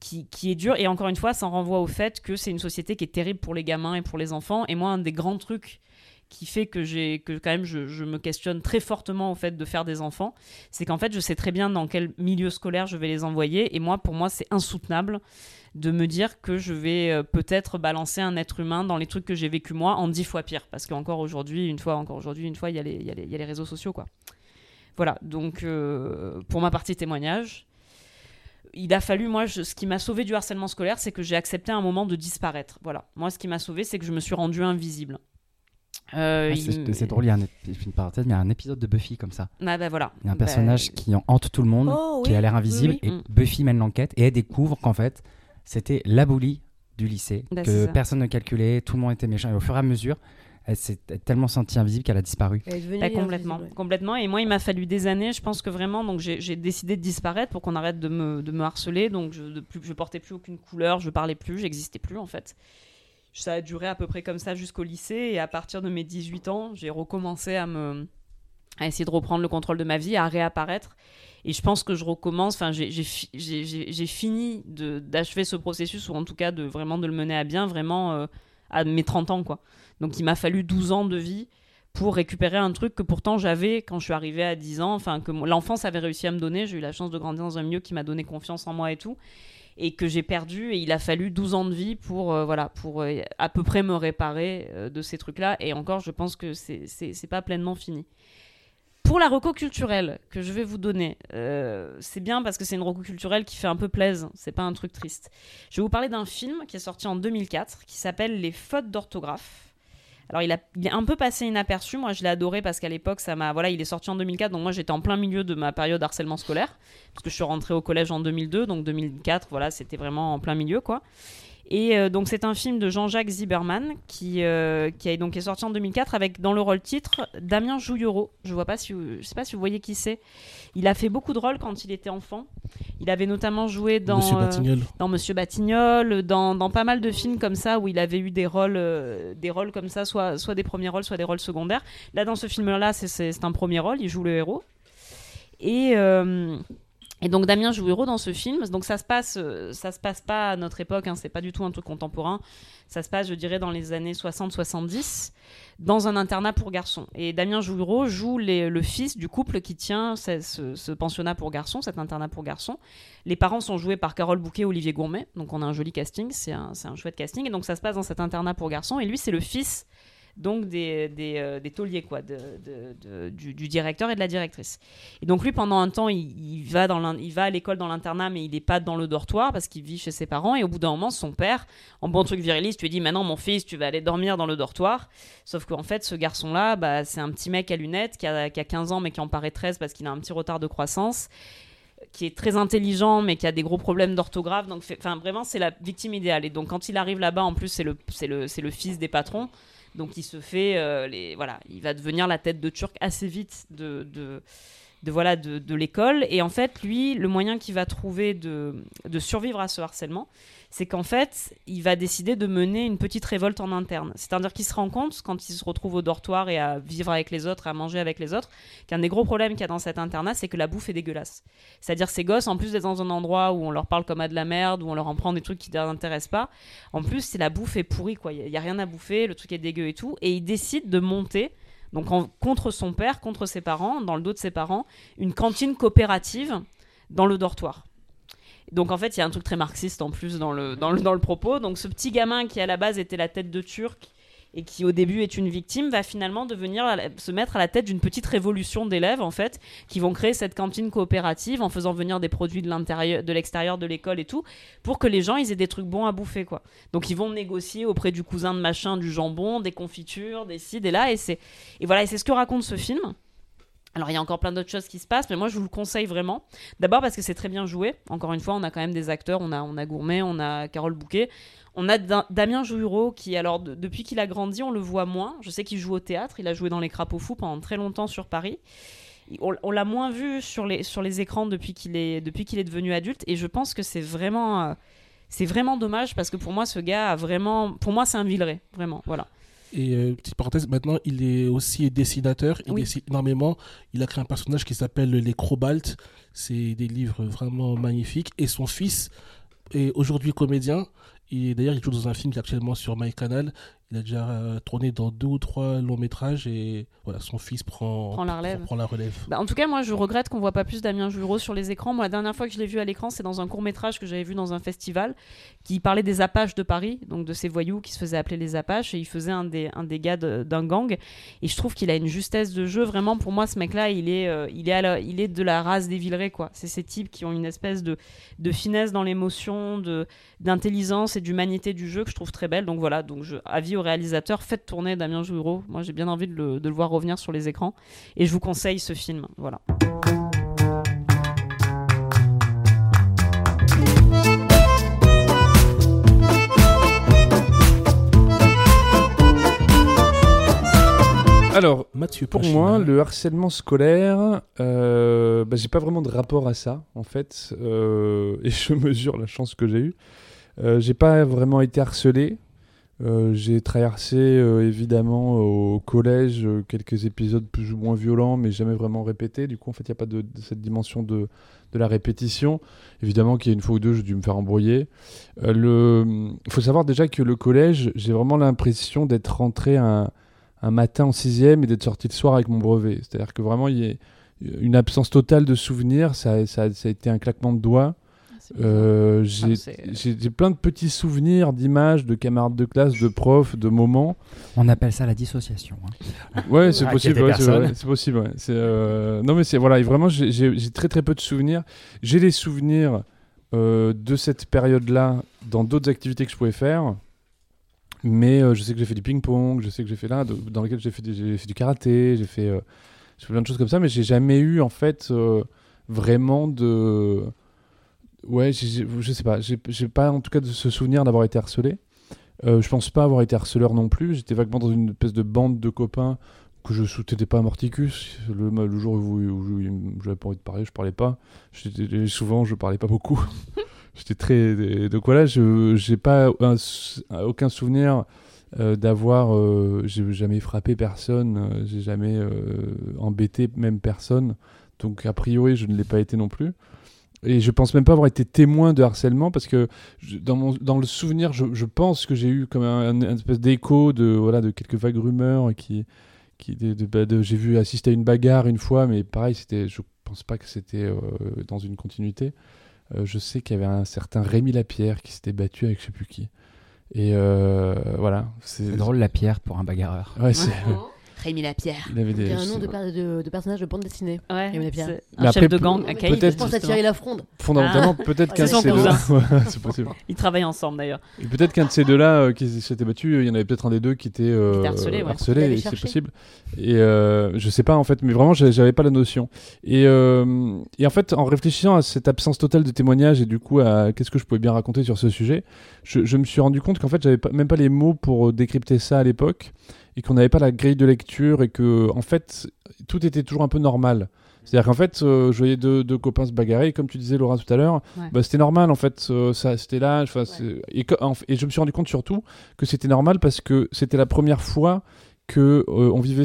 qui, qui est dure. Et encore une fois, ça en renvoie au fait que c'est une société qui est terrible pour les gamins et pour les enfants. Et moi, un des grands trucs qui fait que j'ai que quand même je, me questionne très fortement au fait de faire des enfants, c'est qu'en fait je sais très bien dans quel milieu scolaire je vais les envoyer et moi pour moi c'est insoutenable de me dire que je vais euh, peut-être balancer un être humain dans les trucs que j'ai vécu moi en dix fois pire parce qu'encore aujourd'hui une fois encore aujourd'hui une fois il y, a les- il y, a il y a les réseaux sociaux quoi. Voilà donc euh, pour ma partie témoignage il a fallu, moi, ce qui m'a sauvé du harcèlement scolaire, c'est que j'ai accepté un moment de disparaître. Voilà. Moi, ce qui m'a sauvé, c'est que je me suis rendue invisible. Euh, Ah, c'est drôle, il y a un, une parenthèse, mais il y a un épisode de Buffy comme ça. Ah bah voilà. Il y a un Bah, personnage qui en hante tout le monde, Oh, qui oui. a l'air invisible, Oui, oui. et Mm. Buffy mène l'enquête et elle découvre qu'en fait, c'était l'abolie du lycée, Bah, que personne ne calculait, tout le monde était méchant, et au fur et à mesure, elle s'est tellement sentie invisible qu'elle a disparu. Elle est devenue Bah, complètement, invisible, ouais. complètement. Et moi, il m'a fallu des années. Je pense que vraiment, donc j'ai décidé de disparaître pour qu'on arrête de me, de me harceler. Donc je, plus, je portais plus aucune couleur, je parlais plus, j'existais plus en fait. Ça a duré à peu près comme ça jusqu'au lycée. Et à partir de mes 18 ans, j'ai recommencé à me à essayer de reprendre le contrôle de ma vie, à réapparaître. Et je pense que je recommence. Enfin, j'ai- j'ai fi- j'ai j'ai- j'ai fini d'achever ce processus ou en tout cas de vraiment de le mener à bien, vraiment euh, à mes 30 ans quoi. Donc il m'a fallu 12 ans de vie pour récupérer un truc que pourtant j'avais quand je suis arrivée à 10 ans, enfin que l'enfance avait réussi à me donner, j'ai eu la chance de grandir dans un milieu qui m'a donné confiance en moi et tout, et que j'ai perdu, et il a fallu 12 ans de vie pour, euh, voilà, pour euh, à peu près me réparer euh, de ces trucs-là, et encore je pense que c'est- c'est pas pleinement fini. Pour la reco culturelle que je vais vous donner, c'est bien parce que c'est une reco culturelle qui fait un peu plaise, c'est pas un truc triste. Je vais vous parler d'un film qui est sorti en 2004 qui s'appelle Les fautes d'orthographe. Alors il, a, il est un peu passé inaperçu, moi je l'ai adoré parce qu'à l'époque ça m'a voilà, il est sorti en 2004 donc moi j'étais en plein milieu de ma période harcèlement scolaire. Parce que je suis rentrée au collège en 2002 donc 2004 voilà, c'était vraiment en plein milieu quoi. Et euh, donc c'est un film de Jean-Jacques Zimmerman qui euh, qui est donc est sorti en 2004 avec dans le rôle titre Damien Jouillereau. Je vois pas si vous- je sais pas si vous voyez qui c'est. Il a fait beaucoup de rôles quand il était enfant. Il avait notamment joué dans Monsieur euh, Batignolles. dans Monsieur Batignolles, dans, dans pas mal de films comme ça où il avait eu des rôles, euh, des rôles comme ça, soit, soit des premiers rôles, soit des rôles secondaires. Là, dans ce film-là, c'est- un premier rôle, il joue le héros. Et, euh, et donc Damien héros dans ce film. Donc ça se passe, euh, ça se passe pas à notre époque, hein, c'est pas du tout un truc contemporain. Ça se passe, je dirais, dans les années 60-70, dans un internat pour garçons. Et Damien Jouiro joue le fils du couple qui tient ce, pensionnat pour garçons, cet internat pour garçons. Les parents sont joués par Carole Bouquet et Olivier Gourmet, donc on a un joli casting, c'est un, c'est un chouette casting. Et donc ça se passe dans cet internat pour garçons, et lui c'est le fils donc des, euh, des tauliers, quoi, de, du, directeur et de la directrice. Et donc lui, pendant un temps, il, va, dans il va à l'école dans l'internat, mais il n'est pas dans le dortoir parce qu'il vit chez ses parents. Et au bout d'un moment, son père, en bon truc viriliste, lui dit Maintenant, mon fils, tu vas aller dormir dans le dortoir. Sauf qu'en fait, ce garçon-là, bah, c'est un petit mec à lunettes qui a, qui a 15 ans, mais qui en paraît 13 parce qu'il a un petit retard de croissance qui est très intelligent mais qui a des gros problèmes d'orthographe donc enfin vraiment c'est la victime idéale et donc quand il arrive là-bas en plus c'est le le c'est le fils des patrons donc il se fait euh, voilà il va devenir la tête de turc assez vite de de de voilà de, l'école. Et en fait, lui, le moyen qu'il va trouver de survivre à ce harcèlement, c'est qu'en fait, il va décider de mener une petite révolte en interne. C'est-à-dire qu'il se rend compte, quand il se retrouve au dortoir et à vivre avec les autres, à manger avec les autres, qu'un des gros problèmes qu'il y a dans cet internat, c'est que la bouffe est dégueulasse. C'est-à-dire ces gosses, en plus d'être dans un endroit où on leur parle comme à de la merde, où on leur en prend des trucs qui ne les intéressent pas, en plus, c'est la bouffe est pourrie. Il n'y a, rien à bouffer, le truc est dégueu et tout. Et il décide de monter donc contre son père, contre ses parents, dans le dos de ses parents, une cantine coopérative dans le dortoir. Donc en fait, il y a un truc très marxiste en plus dans le, dans le, dans le propos. Donc ce petit gamin qui à la base était la tête de Turc et qui au début est une victime va finalement devenir se mettre à la tête d'une petite révolution d'élèves en fait qui vont créer cette cantine coopérative en faisant venir des produits de l'intérieur de l'extérieur de l'école et tout pour que les gens ils aient des trucs bons à bouffer quoi. Donc ils vont négocier auprès du cousin de machin du jambon, des confitures, des ci, des là et c'est et voilà, et c'est ce que raconte ce film. Alors il y a encore plein d'autres choses qui se passent, mais moi je vous le conseille vraiment. D'abord parce que c'est très bien joué. Encore une fois, on a quand même des acteurs. On a, on a Gourmet, on a Carole Bouquet, on a Da- Damien Jouhureau qui, alors de- depuis qu'il a grandi, on le voit moins. Je sais qu'il joue au théâtre. Il a joué dans Les Crapauds Fous pendant très longtemps sur Paris. On, l'a moins vu sur les, sur les écrans depuis qu'il est, est devenu adulte. Et je pense que c'est vraiment, euh, c'est vraiment dommage parce que pour moi, ce gars a vraiment, pour moi, c'est un Villeray, vraiment. Voilà. Et euh, petite parenthèse, maintenant il est aussi dessinateur, il Oui. dessine énormément. Il a créé un personnage qui s'appelle les Crobaltes. C'est des livres vraiment magnifiques. Et son fils est aujourd'hui comédien. Et d'ailleurs, il joue dans un film qui est actuellement sur MyCanal. Il a déjà euh, tourné dans deux ou trois longs métrages et voilà, son fils prend, Prend la relève. prend la relève. Bah, en tout cas, moi, je regrette qu'on voit pas plus Damien Joureau sur les écrans. Moi, la dernière fois que je l'ai vu à l'écran, c'est dans un court métrage que j'avais vu dans un festival qui parlait des Apaches de Paris, donc de ces voyous qui se faisaient appeler les Apaches, et il faisait un des, un des gars de- d'un gang. Et je trouve qu'il a une justesse de jeu. Vraiment, pour moi, ce mec-là, il est, euh, il est, à la- il est de la race des Villeray, quoi. C'est ces types qui ont une espèce de, de finesse dans l'émotion, d'intelligence et d'humanité du jeu que je trouve très belle. Donc voilà, donc je, avis au réalisateur, faites tourner Damien Joureau. Moi, j'ai bien envie de le, de le voir revenir sur les écrans. Et je vous conseille ce film. Voilà. Alors, Mathieu pour Pachina. moi, le harcèlement scolaire, euh, bah, j'ai pas vraiment de rapport à ça, en fait. euh, (laughs) et je mesure la chance que j'ai eue. Euh, j'ai pas vraiment été harcelé. Euh, j'ai traversé euh, évidemment au collège euh, quelques épisodes plus ou moins violents, mais jamais vraiment répétés. Du coup, en fait, il n'y a pas de, cette dimension de, la répétition. Évidemment qu'il y a une fois ou deux, j'ai dû me faire embrouiller. Euh, le... Il faut savoir déjà que le collège, j'ai vraiment l'impression d'être rentré un, matin en sixième et d'être sorti le soir avec mon brevet. C'est-à-dire que vraiment, il y a une absence totale de souvenirs. Ça, ça a été un claquement de doigts. Euh, j'ai Ah, plein de petits souvenirs, d'images, de camarades de classe, de profs, de moments. On appelle ça la dissociation. hein. Ouais, c'est Ah, possible. ouais, c'est possible. ouais. Euh, Non, mais c'est voilà. et Vraiment, j'ai- très très peu de souvenirs. J'ai les souvenirs euh, de cette période-là dans d'autres activités que je pouvais faire. Mais euh, je sais que j'ai fait du ping-pong, je sais que j'ai fait là, de- dans lequel j'ai fait, du- j'ai fait du karaté, j'ai fait, euh, j'ai fait plein de choses comme ça, mais j'ai jamais eu en fait euh, vraiment de. Ouais, je sais pas, j'ai pas en tout cas de ce souvenir d'avoir été harcelé. Euh, je pense pas avoir été harceleur non plus. J'étais vaguement dans une espèce de bande de copains que je soutenais pas à Morticus. Le, le jour où, où j'avais pas envie de parler, je parlais pas. Souvent, je parlais pas beaucoup. (laughs) J'étais très. Donc voilà, je j'ai pas un aucun souvenir euh, d'avoir. euh, j'ai jamais frappé personne, euh, j'ai jamais embêté même personne. Donc a priori, je ne l'ai pas été non plus. Et je pense même pas avoir été témoin de harcèlement parce que je- dans, mon, dans le souvenir, je, je pense que j'ai eu comme un, un- un espèce d'écho de, voilà, de quelques vagues rumeurs qui. qui de, de- bah, de- j'ai vu assister à une bagarre une fois, mais pareil, c'était, je pense pas que c'était euh, dans une continuité. Euh, je sais qu'il y avait un certain Rémi Lapierre qui s'était battu avec je sais plus qui. Et euh, voilà. C'est C'est drôle la pierre pour un bagarreur. Ouais, c'est. (laughs) Rémi Lapierre. Il avait des. Il y a un nom de, per- de, de personnage de bande dessinée. Ouais, Rémi Lapierre. c'est Mais un après, chef de gang, un caïd, peut-être- Je pense à. Thierry Lafronde. (laughs) Fondamentalement, peut-être qu'un de ces deux. cousin. (laughs) Ouais, c'est possible. Ils travaillent ensemble d'ailleurs. Et peut-être qu'un de ces deux-là euh, qui s'était battu, il y en avait peut-être un des deux qui était euh, Qui était harcelé, ouais. Et c'est possible. Et euh, je sais pas en fait, mais vraiment j'a- j'avais pas la notion. Et, euh, et en fait, en réfléchissant à cette absence totale de témoignages et du coup à qu'est-ce que je pouvais bien raconter sur ce sujet, je, je me suis rendu compte qu'en fait j'avais pas- même pas les mots pour décrypter ça à l'époque et qu'on n'avait pas la grille de lecture et que en fait tout était toujours un peu normal. C'est-à-dire qu'en fait, euh, je voyais deux, deux copains se bagarrer, et comme tu disais Laura tout à l'heure, Ouais. bah, c'était normal en fait, euh, ça, c'était là, et, et je me suis rendu compte surtout que c'était normal parce que c'était la première fois que euh, on vivait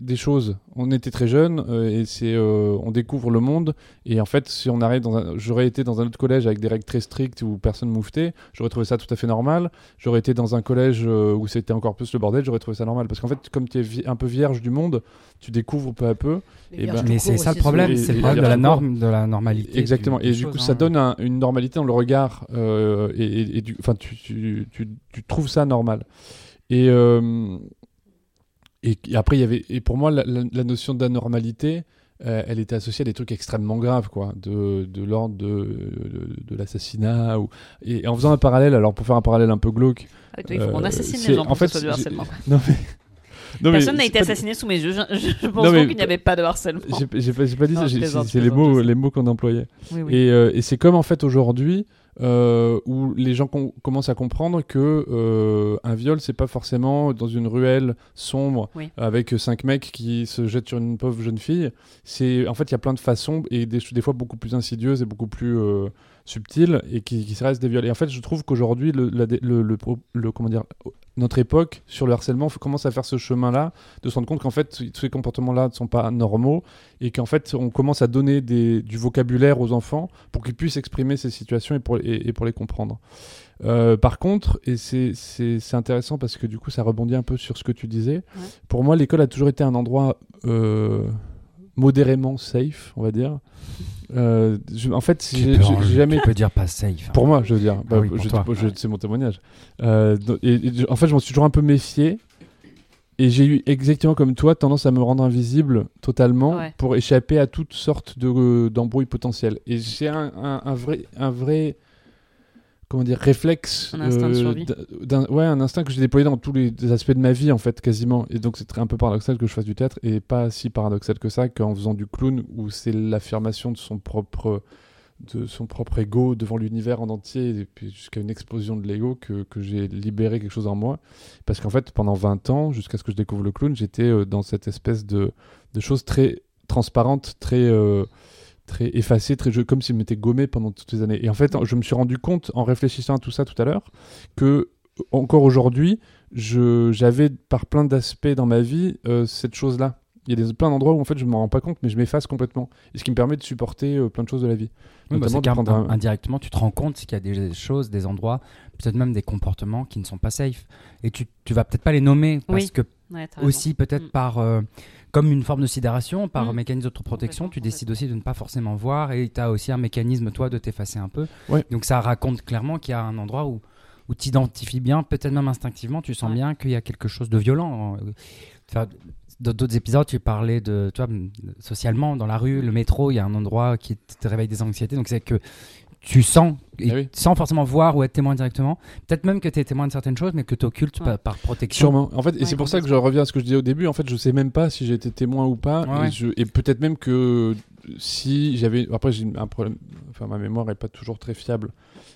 des choses. On était très jeunes euh, et c'est, euh, on découvre le monde et en fait, si on arrive dans un, j'aurais été dans un autre collège avec des règles très strictes où personne mouftait, j'aurais trouvé ça tout à fait normal. J'aurais été dans un collège euh, où c'était encore plus le bordel, j'aurais trouvé ça normal parce qu'en fait, comme tu es un peu vierge du monde, tu découvres peu à peu Eh ben- Mais c'est ça le problème, c'est le problème de la norme, de la normalité. Exactement. du- et du coup, ça hein. donne un- une normalité dans le regard. euh, et, et- et du, enfin, tu, tu, tu, tu trouves ça normal. Et, euh, et, et après, il y avait. Et pour moi, la, la- la notion d'anormalité, euh, elle était associée à des trucs extrêmement graves, quoi, de, de l'ordre de, de, de l'assassinat. Ou... Et en faisant un parallèle, alors pour faire un parallèle un peu glauque. Ah, toi, il faut qu'on euh, assassine c'est- les gens en pour fait, que ce soit du harcèlement. (laughs) Non, mais. non, Personne n'a été assassiné sous mes yeux. Je, je- je pense qu'il n'y avait pas de harcèlement. J'ai pas, pas dit Non, ça, c'est les mots, les mots qu'on employait. Oui, oui. Et, euh, et c'est comme en fait aujourd'hui euh, où les gens com- commencent à comprendre que euh, un viol c'est pas forcément dans une ruelle sombre Oui. avec cinq mecs qui se jettent sur une pauvre jeune fille. C'est en fait il y a plein de façons et des, des fois beaucoup plus insidieuses et beaucoup plus euh, subtiles et qui, qui restent des viols. Et en fait je trouve qu'aujourd'hui le, la- le, le, pro- le- comment dire notre époque sur le harcèlement commence à faire ce chemin-là, de se rendre compte qu'en fait tous ces comportements-là ne sont pas normaux et qu'en fait on commence à donner des, du vocabulaire aux enfants pour qu'ils puissent exprimer ces situations et pour, et, et pour les comprendre. Euh, par contre, et c'est intéressant parce que du coup ça rebondit un peu sur ce que tu disais, pour moi l'école a toujours été un endroit euh, modérément safe, on va dire. Euh, je- en fait, j'ai jamais tu peux dire pas safe. hein. pour moi, je veux dire. Bah, oui, je- je- c'est mon témoignage. Euh, et, et en fait, je m'en suis toujours un peu méfié. Et j'ai eu exactement comme toi tendance à me rendre invisible totalement Ouais. pour échapper à toutes sortes de, euh, d'embrouilles potentielles. Et j'ai un, un- un vrai, un vrai, comment dire, réflexe. Un instinct de euh, survie. ouais, un instinct que j'ai déployé dans tous les aspects de ma vie en fait, quasiment. Et donc c'est très- un peu paradoxal que je fasse du théâtre et pas si paradoxal que ça qu'en faisant du clown où c'est l'affirmation de son propre de son propre ego devant l'univers en entier et puis jusqu'à une explosion de l'ego que, que j'ai libéré quelque chose en moi parce qu'en fait pendant 20 ans jusqu'à ce que je découvre le clown j'étais euh, dans cette espèce de, de choses très transparentes très euh, très effacées très jeu comme s'il m'était gommé pendant toutes ces années et en fait je me suis rendu compte en réfléchissant à tout ça tout à l'heure que encore aujourd'hui j'avais par plein d'aspects dans ma vie euh, cette chose là il y a des, plein d'endroits où en fait je me rends pas compte mais je m'efface complètement et ce qui me permet de supporter euh, plein de choses de la vie Oui, bah, Notamment de un- indirectement, tu te rends compte qu'il y a des choses, des endroits, peut-être même des comportements qui ne sont pas safe. Et tu, tu vas peut-être pas les nommer parce Oui. que Ouais, aussi peut-être Mm. par euh, comme une forme de sidération, par Mm. mécanisme d'autoprotection, tu décides aussi de ne pas forcément voir et tu as aussi un mécanisme toi de t'effacer un peu. Ouais. Donc ça raconte clairement qu'il y a un endroit où où tu identifies bien, peut-être même instinctivement, tu sens Ouais. bien qu'il y a quelque chose de violent. Enfin, Dans d'autres épisodes, tu parlais de, toi, socialement, dans la rue, le métro, il y a un endroit qui te réveille des anxiétés. Donc c'est que tu sens, et Ah oui. sans forcément voir ou être témoin directement, peut-être même que tu es témoin de certaines choses, mais que tu occultes Ouais. par, par protection. Sûrement. En fait, et Ouais, c'est pour ça que je reviens à ce que je disais au début. En fait, je sais même pas si j'ai été témoin ou pas. Ouais. Et, je- et peut-être même que si j'avais. Après, j'ai un problème. Enfin, ma mémoire est pas toujours très fiable.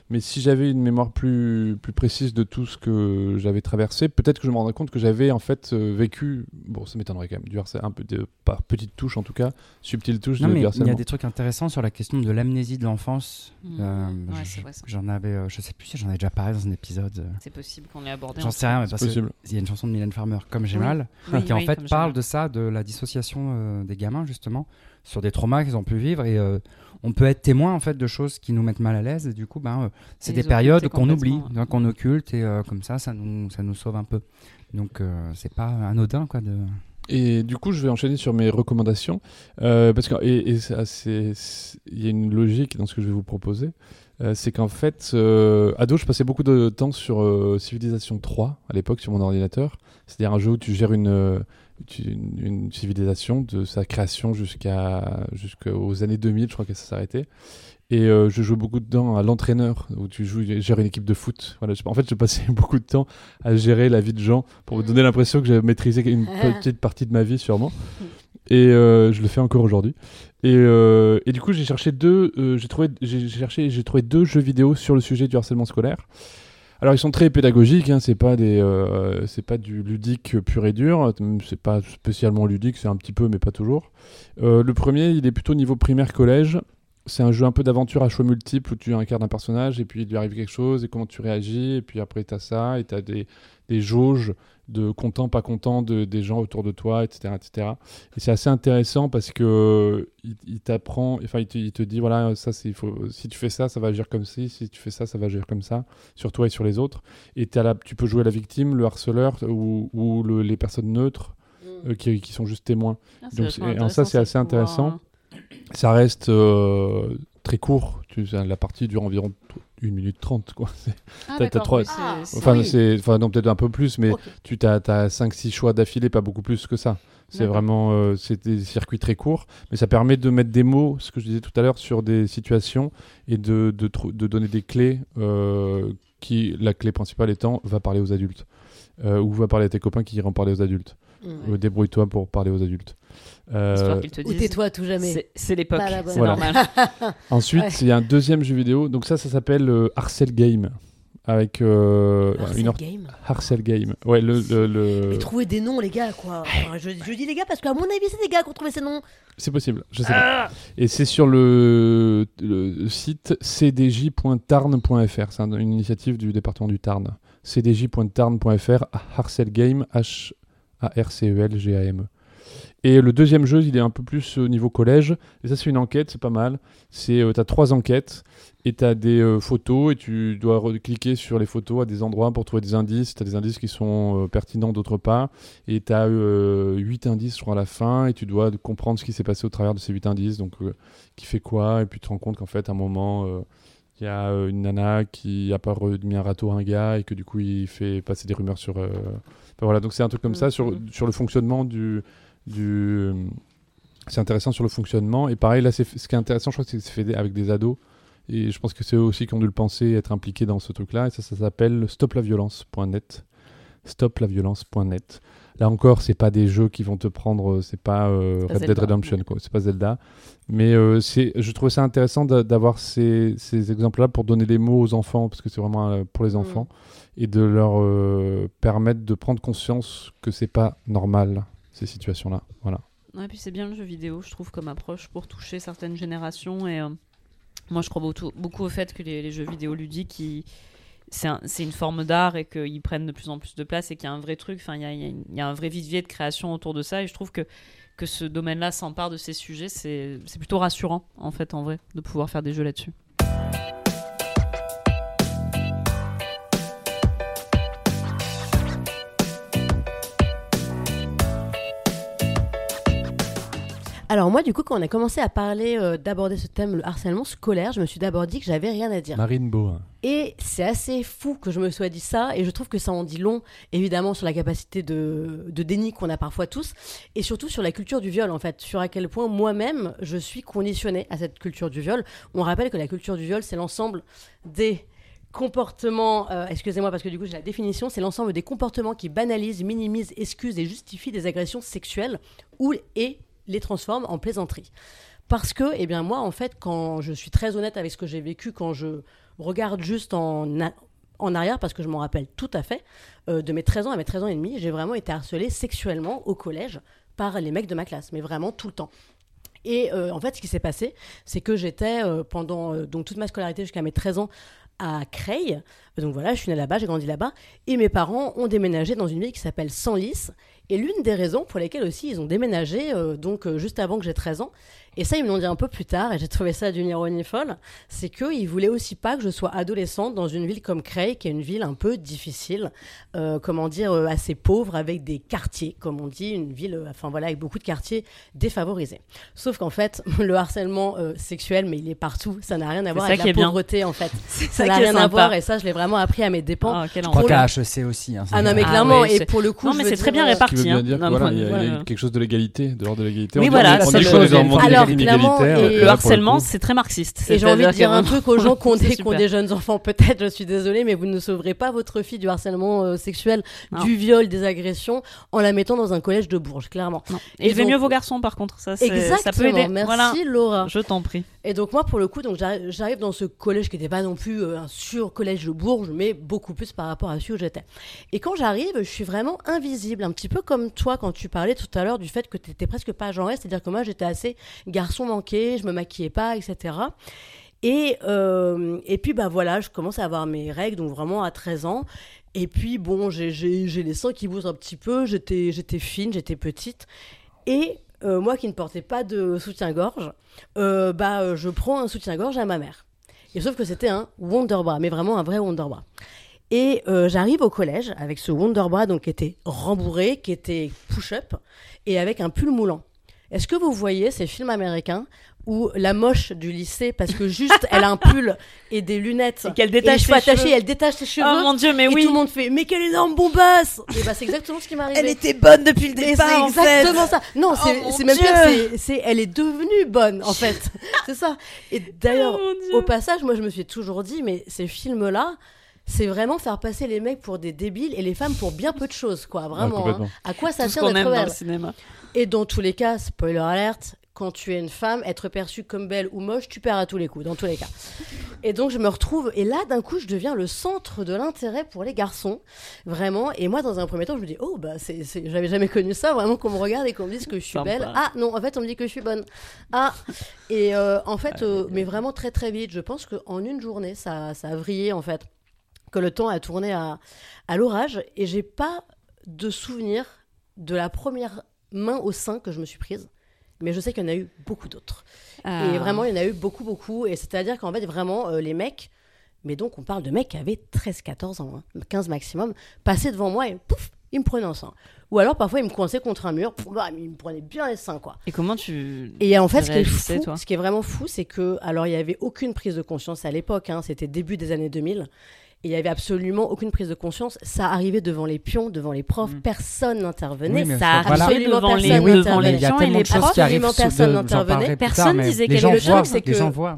Mais si j'avais une mémoire plus, plus précise de tout ce que j'avais traversé, peut-être que je me rendrais compte que j'avais en fait euh, vécu. Bon, ça m'étonnerait quand même. Du harcèlement, un peu de, par petite touche en tout cas, subtile touche Non, de, mais du il y a des trucs intéressants sur la question de l'amnésie de l'enfance. Mm. Euh, Ouais, je-. J'en avais, euh, je sais plus si j'en ai déjà parlé dans un épisode. C'est possible qu'on l'ait abordé. J'en sais rien, mais parce que possible. il y a une chanson de Mylène Farmer, Comme j'ai Oui. mal, Oui, qui en fait parle de ça, de la dissociation euh, des gamins justement, sur des traumas qu'ils ont pu vivre et euh, on peut être témoin en fait de choses qui nous mettent mal à l'aise et du coup ben euh, c'est Et des périodes qu'on oublie, qu'on occulte et euh, comme ça ça nous ça nous sauve un peu. Donc euh, c'est pas anodin quoi de. Et du coup, je vais enchaîner sur mes recommandations. Euh, parce que, et, et ça, c'est- c'est- il y a une logique dans ce que je vais vous proposer. Euh, c'est qu'en fait, euh, ado, je passais beaucoup de temps sur euh, Civilization 3 à l'époque sur mon ordinateur. C'est-à-dire un jeu où tu gères une, une, une civilisation de sa création jusqu'à jusqu'aux années 2000, je crois que ça s'arrêtait. Et euh, je joue beaucoup de temps à l'entraîneur, où tu joues, gères une équipe de foot. Voilà, je- en fait, je passais (laughs) beaucoup de temps à gérer la vie de gens pour me donner l'impression que j'avais maîtrisé une (laughs) petite partie de ma vie, sûrement. Et euh, je le fais encore aujourd'hui. Et, euh, et du coup, j'ai cherché deux, j'ai trouvé, j'ai cherché, j'ai trouvé deux jeux vidéo sur le sujet du harcèlement scolaire. Alors ils sont très pédagogiques, hein, c'est pas des, euh, c'est pas du ludique pur et dur, c'est pas spécialement ludique, c'est un petit peu mais pas toujours. Euh, le premier, il est plutôt niveau primaire collège. C'est un jeu un peu d'aventure à choix multiples où tu incarnes un personnage et puis il lui arrive quelque chose et comment tu réagis et puis après t'as ça et t'as des, des jauges de content, pas content de, des gens autour de toi, etc. etc. Et c'est assez intéressant parce que il, il t'apprend, enfin il te, il te dit voilà, ça, c'est, il faut, si tu fais ça, ça va agir comme ci, si tu fais ça, ça va agir comme ça, sur toi et sur les autres. Et la, tu peux jouer la victime, le harceleur ou, ou le- les personnes neutres Mm. euh, qui, qui sont juste témoins. Ah, Donc, et- ça, c'est assez pouvoir, intéressant. Ça reste euh, très court, tu, la partie dure environ 1 minute 30. Quoi. (laughs) C'est- Ah, t'as oui, c'est- Ah, c'est- Enfin, Oui. c'est, enfin non, peut-être un peu plus, mais tu as, 5-6 choix d'affilée, pas beaucoup plus que ça. C'est D'accord. vraiment euh, c'est des circuits très courts, mais ça permet de mettre des mots, ce que je disais tout à l'heure, sur des situations et de, de, de donner des clés euh, qui, la clé principale étant, va parler aux adultes. Euh, ou va parler à tes copains qui iront parler aux adultes. Mm. Euh, Débrouille-toi pour parler aux adultes. Euh, Histoire qu'ils te Ou tais-toi tout jamais. C'est- l'époque, c'est Voilà. normal. (laughs) Ensuite, Ouais. il y a un deuxième jeu vidéo. Donc ça, ça s'appelle euh, Harcel Game. Avec euh, Harcel une or- game. Harcel Game. Ouais, le, le- le- Mais trouvez des noms, les gars, quoi. Enfin, je, je dis les gars parce qu'à mon avis, c'est des gars qui ont trouvé ces noms. C'est possible, je sais pas. Et c'est sur le, le site cdj.tarn.fr. C'est un- une initiative du département du Tarn. cdj.tarn.fr, Harcel Game, H-A-R-C-E-L-G-A-M. Et le deuxième jeu, il est un peu plus au niveau collège. Et ça, c'est une enquête, c'est pas mal. C'est, euh, t'as trois enquêtes et t'as des euh, photos et tu dois cliquer sur les photos à des endroits pour trouver des indices. T'as des indices qui sont euh, pertinents d'autre part. Et tu as 8 indices, je crois, à la fin, et tu dois comprendre ce qui s'est passé au travers de ces 8 indices, donc euh, qui fait quoi, et puis tu te rends compte qu'en fait, à un moment, euh, il y a euh, une nana qui a pas remis un râteau à un gars, et que du coup, il fait passer des rumeurs sur. euh, enfin, voilà, donc c'est un truc comme ça sur, sur le fonctionnement du. Du c'est intéressant sur le fonctionnement, et pareil, là, ce qui est intéressant, je crois que c'est que c'est fait avec des ados. Et je pense que c'est eux aussi qui ont dû le penser, être impliqués dans ce truc-là. Et ça, ça s'appelle stoplaviolence.net. Stoplaviolence.net. Là encore, c'est pas des jeux qui vont te prendre, euh, c'est pas euh, pas Red Dead. Redemption, quoi. C'est pas Zelda. Mais euh, c'est, je trouvais ça intéressant d'a- d'avoir ces, ces exemples-là pour donner des mots aux enfants, parce que c'est vraiment euh, pour les Mm. enfants, et de leur permettre de prendre conscience que c'est pas normal ces situations-là. Voilà. Ouais, puis c'est bien le jeu vidéo, je trouve, comme approche pour toucher certaines générations. Et euh, moi, je crois beaucoup, au fait que les, jeux vidéo ludiques, c'est un- c'est une forme d'art et qu'ils prennent de plus en plus de place et qu'il y a un vrai truc, il y a un vrai vivier de création autour de ça. Et je trouve que, que ce domaine-là s'empare de ces sujets, c'est c'est plutôt rassurant, en fait, en vrai, de pouvoir faire des jeux là-dessus. Alors moi, du coup, quand on a commencé à parler euh, d'aborder ce thème, le harcèlement scolaire, je me suis d'abord dit que j'avais rien à dire. Marine Beau. hein. Et c'est assez fou que je me sois dit ça, et je trouve que ça en dit long, évidemment, sur la capacité de, de déni qu'on a parfois tous, et surtout sur la culture du viol, en fait, sur à quel point moi-même, je suis conditionnée à cette culture du viol. On rappelle que la culture du viol, c'est l'ensemble des comportements, euh, excusez-moi parce que du coup j'ai la définition, c'est l'ensemble des comportements qui banalisent, minimisent, excusent et justifient des agressions sexuelles ou et les transforment en plaisanterie. Parce que, eh bien moi en fait, quand je suis très honnête avec ce que j'ai vécu, quand je regarde juste en, en arrière, parce que je m'en rappelle tout à fait, euh, de mes 13 ans à mes 13 ans et demi, j'ai vraiment été harcelée sexuellement au collège par les mecs de ma classe, mais vraiment tout le temps. Et euh, en fait, ce qui s'est passé, c'est que j'étais euh, pendant donc toute ma scolarité jusqu'à mes 13 ans à Creil. Donc voilà, je suis née là-bas, j'ai grandi là-bas. Et mes parents ont déménagé dans une ville qui s'appelle Senlis. Et l'une des raisons pour lesquelles aussi ils ont déménagé, euh, donc euh, juste avant que j'ai 13 ans, et ça ils me l'ont dit un peu plus tard, et j'ai trouvé ça d'une ironie folle, c'est qu'ils voulaient aussi pas que je sois adolescente dans une ville comme Creil, qui est une ville un peu difficile, euh, comment dire, euh, assez pauvre, avec des quartiers, comme on dit, une ville, euh, enfin voilà, avec beaucoup de quartiers défavorisés. Sauf qu'en fait, (laughs) le harcèlement euh, sexuel, mais il est partout, ça n'a rien à voir avec la est bien. pauvreté en fait. (laughs) Ça n'a rien à voir, et ça je l'ai vraiment appris à mes dépens. Ah, quel Je crois qu'à HEC aussi. hein, Ah non mais Ah clairement ouais, et pour le coup Non, je mais c'est très bien réparti hein, dire que voilà, il y a, y quelque chose de l'égalité, de l'ordre de l'égalité. Oui, On dit- voilà, on dit Alors, clairement, et- Le harcèlement, c'est très marxiste. Et j'ai envie de dire un truc aux gens qui ont, (laughs) des, qui ont super. des jeunes enfants. Peut-être, je suis désolée, mais vous ne sauverez pas votre fille du harcèlement euh, sexuel, Non. du viol, des agressions, en la mettant dans un collège de Bourges, clairement. Non. Et Élevez donc- mieux vos garçons, par contre. Ça, Exactement. ça peut aider. Merci Voilà. Laura. Je t'en prie. Et donc moi, pour le coup, donc j'arrive dans ce collège qui n'était pas non plus euh, un sur collège de Bourges, mais beaucoup plus par rapport à celui où j'étais. Et quand j'arrive, je suis vraiment invisible, un petit peu comme toi quand tu parlais tout à l'heure du fait que tu n'étais presque pas genrée, c'est-à-dire que moi j'étais assez garçon manqué, je me maquillais pas, etc. Et, euh, et puis bah voilà, je commence à avoir mes règles, donc vraiment à 13 ans. Et puis bon, j'ai- les seins qui bougent un petit peu, j'étais fine, j'étais petite. Et euh, moi qui ne portais pas de soutien-gorge, euh, bah, je prends un soutien-gorge à ma mère. Et sauf que c'était un Wonderbra, mais vraiment un vrai Wonderbra. Et j'arrive au collège avec ce Wonderbra donc, qui était rembourré, qui était push-up, et avec un pull moulant. Est-ce que vous voyez ces films américains où la moche du lycée, parce que juste elle a un pull et des lunettes, Et qu'elle et détache les cheveux ses attachés, cheveux. elle détache ses cheveux, Oh mon dieu, mais et oui. tout le monde fait Mais quelle énorme bombasse Et bah c'est exactement ce qui m'est arrivé. était bonne depuis le Mais c'est exactement ça. Non, c'est mon c'est même pire, c'est- c'est elle est devenue bonne en fait. (laughs) c'est ça. Et d'ailleurs, Oh au passage, moi je me suis toujours dit, mais ces films-là, c'est vraiment faire passer les mecs pour des débiles et les femmes pour bien peu de choses, quoi. Vraiment. hein. À quoi ça sert d'être belle le cinéma. Et dans tous les cas, spoiler alerte, quand tu es une femme, être perçue comme belle ou moche, tu perds à tous les coups, dans tous les cas. Et donc je me retrouve, et là d'un coup, je deviens le centre de l'intérêt pour les garçons, vraiment. Et moi, dans un premier temps, je me dis, oh, bah, j'avais jamais connu ça, vraiment, qu'on me regarde et qu'on me dise que je suis Sympa. belle. Ah, non, en fait, on me dit que je suis bonne. Ah, et euh, en fait, euh, mais vraiment très très vite, je pense qu'en une journée, ça, ça a vrillé, en fait. Que le temps a tourné à, à l'orage, et j'ai pas de souvenir de la première main au sein que je me suis prise. Mais je sais qu'il y en a eu beaucoup d'autres. Ah. Et vraiment, il y en a eu beaucoup, beaucoup. Et c'est-à-dire qu'en fait, vraiment, euh, les mecs, mais donc on parle de mecs qui avaient 13, 14 ans, hein, 15 maximum, passaient devant moi et pouf, ils me prenaient en sein. Ou alors parfois, ils me coinçaient contre un mur, pouf, bah, ils me prenaient bien les seins, quoi. Et comment tu. Et en fait, ce qui est fou, ce qui est vraiment fou, c'est que, alors, il n'y avait aucune prise de conscience à l'époque, hein, c'était début des années 2000. Et il n'y avait absolument aucune prise de conscience. Ça arrivait devant les pions, devant les profs, Mm. personne n'intervenait. Oui, Ça voilà. arrivait Absolument devant les, personne devant les gens et les profs. qui absolument personne n'intervenait. Personne disait quel le truc, c'est que-.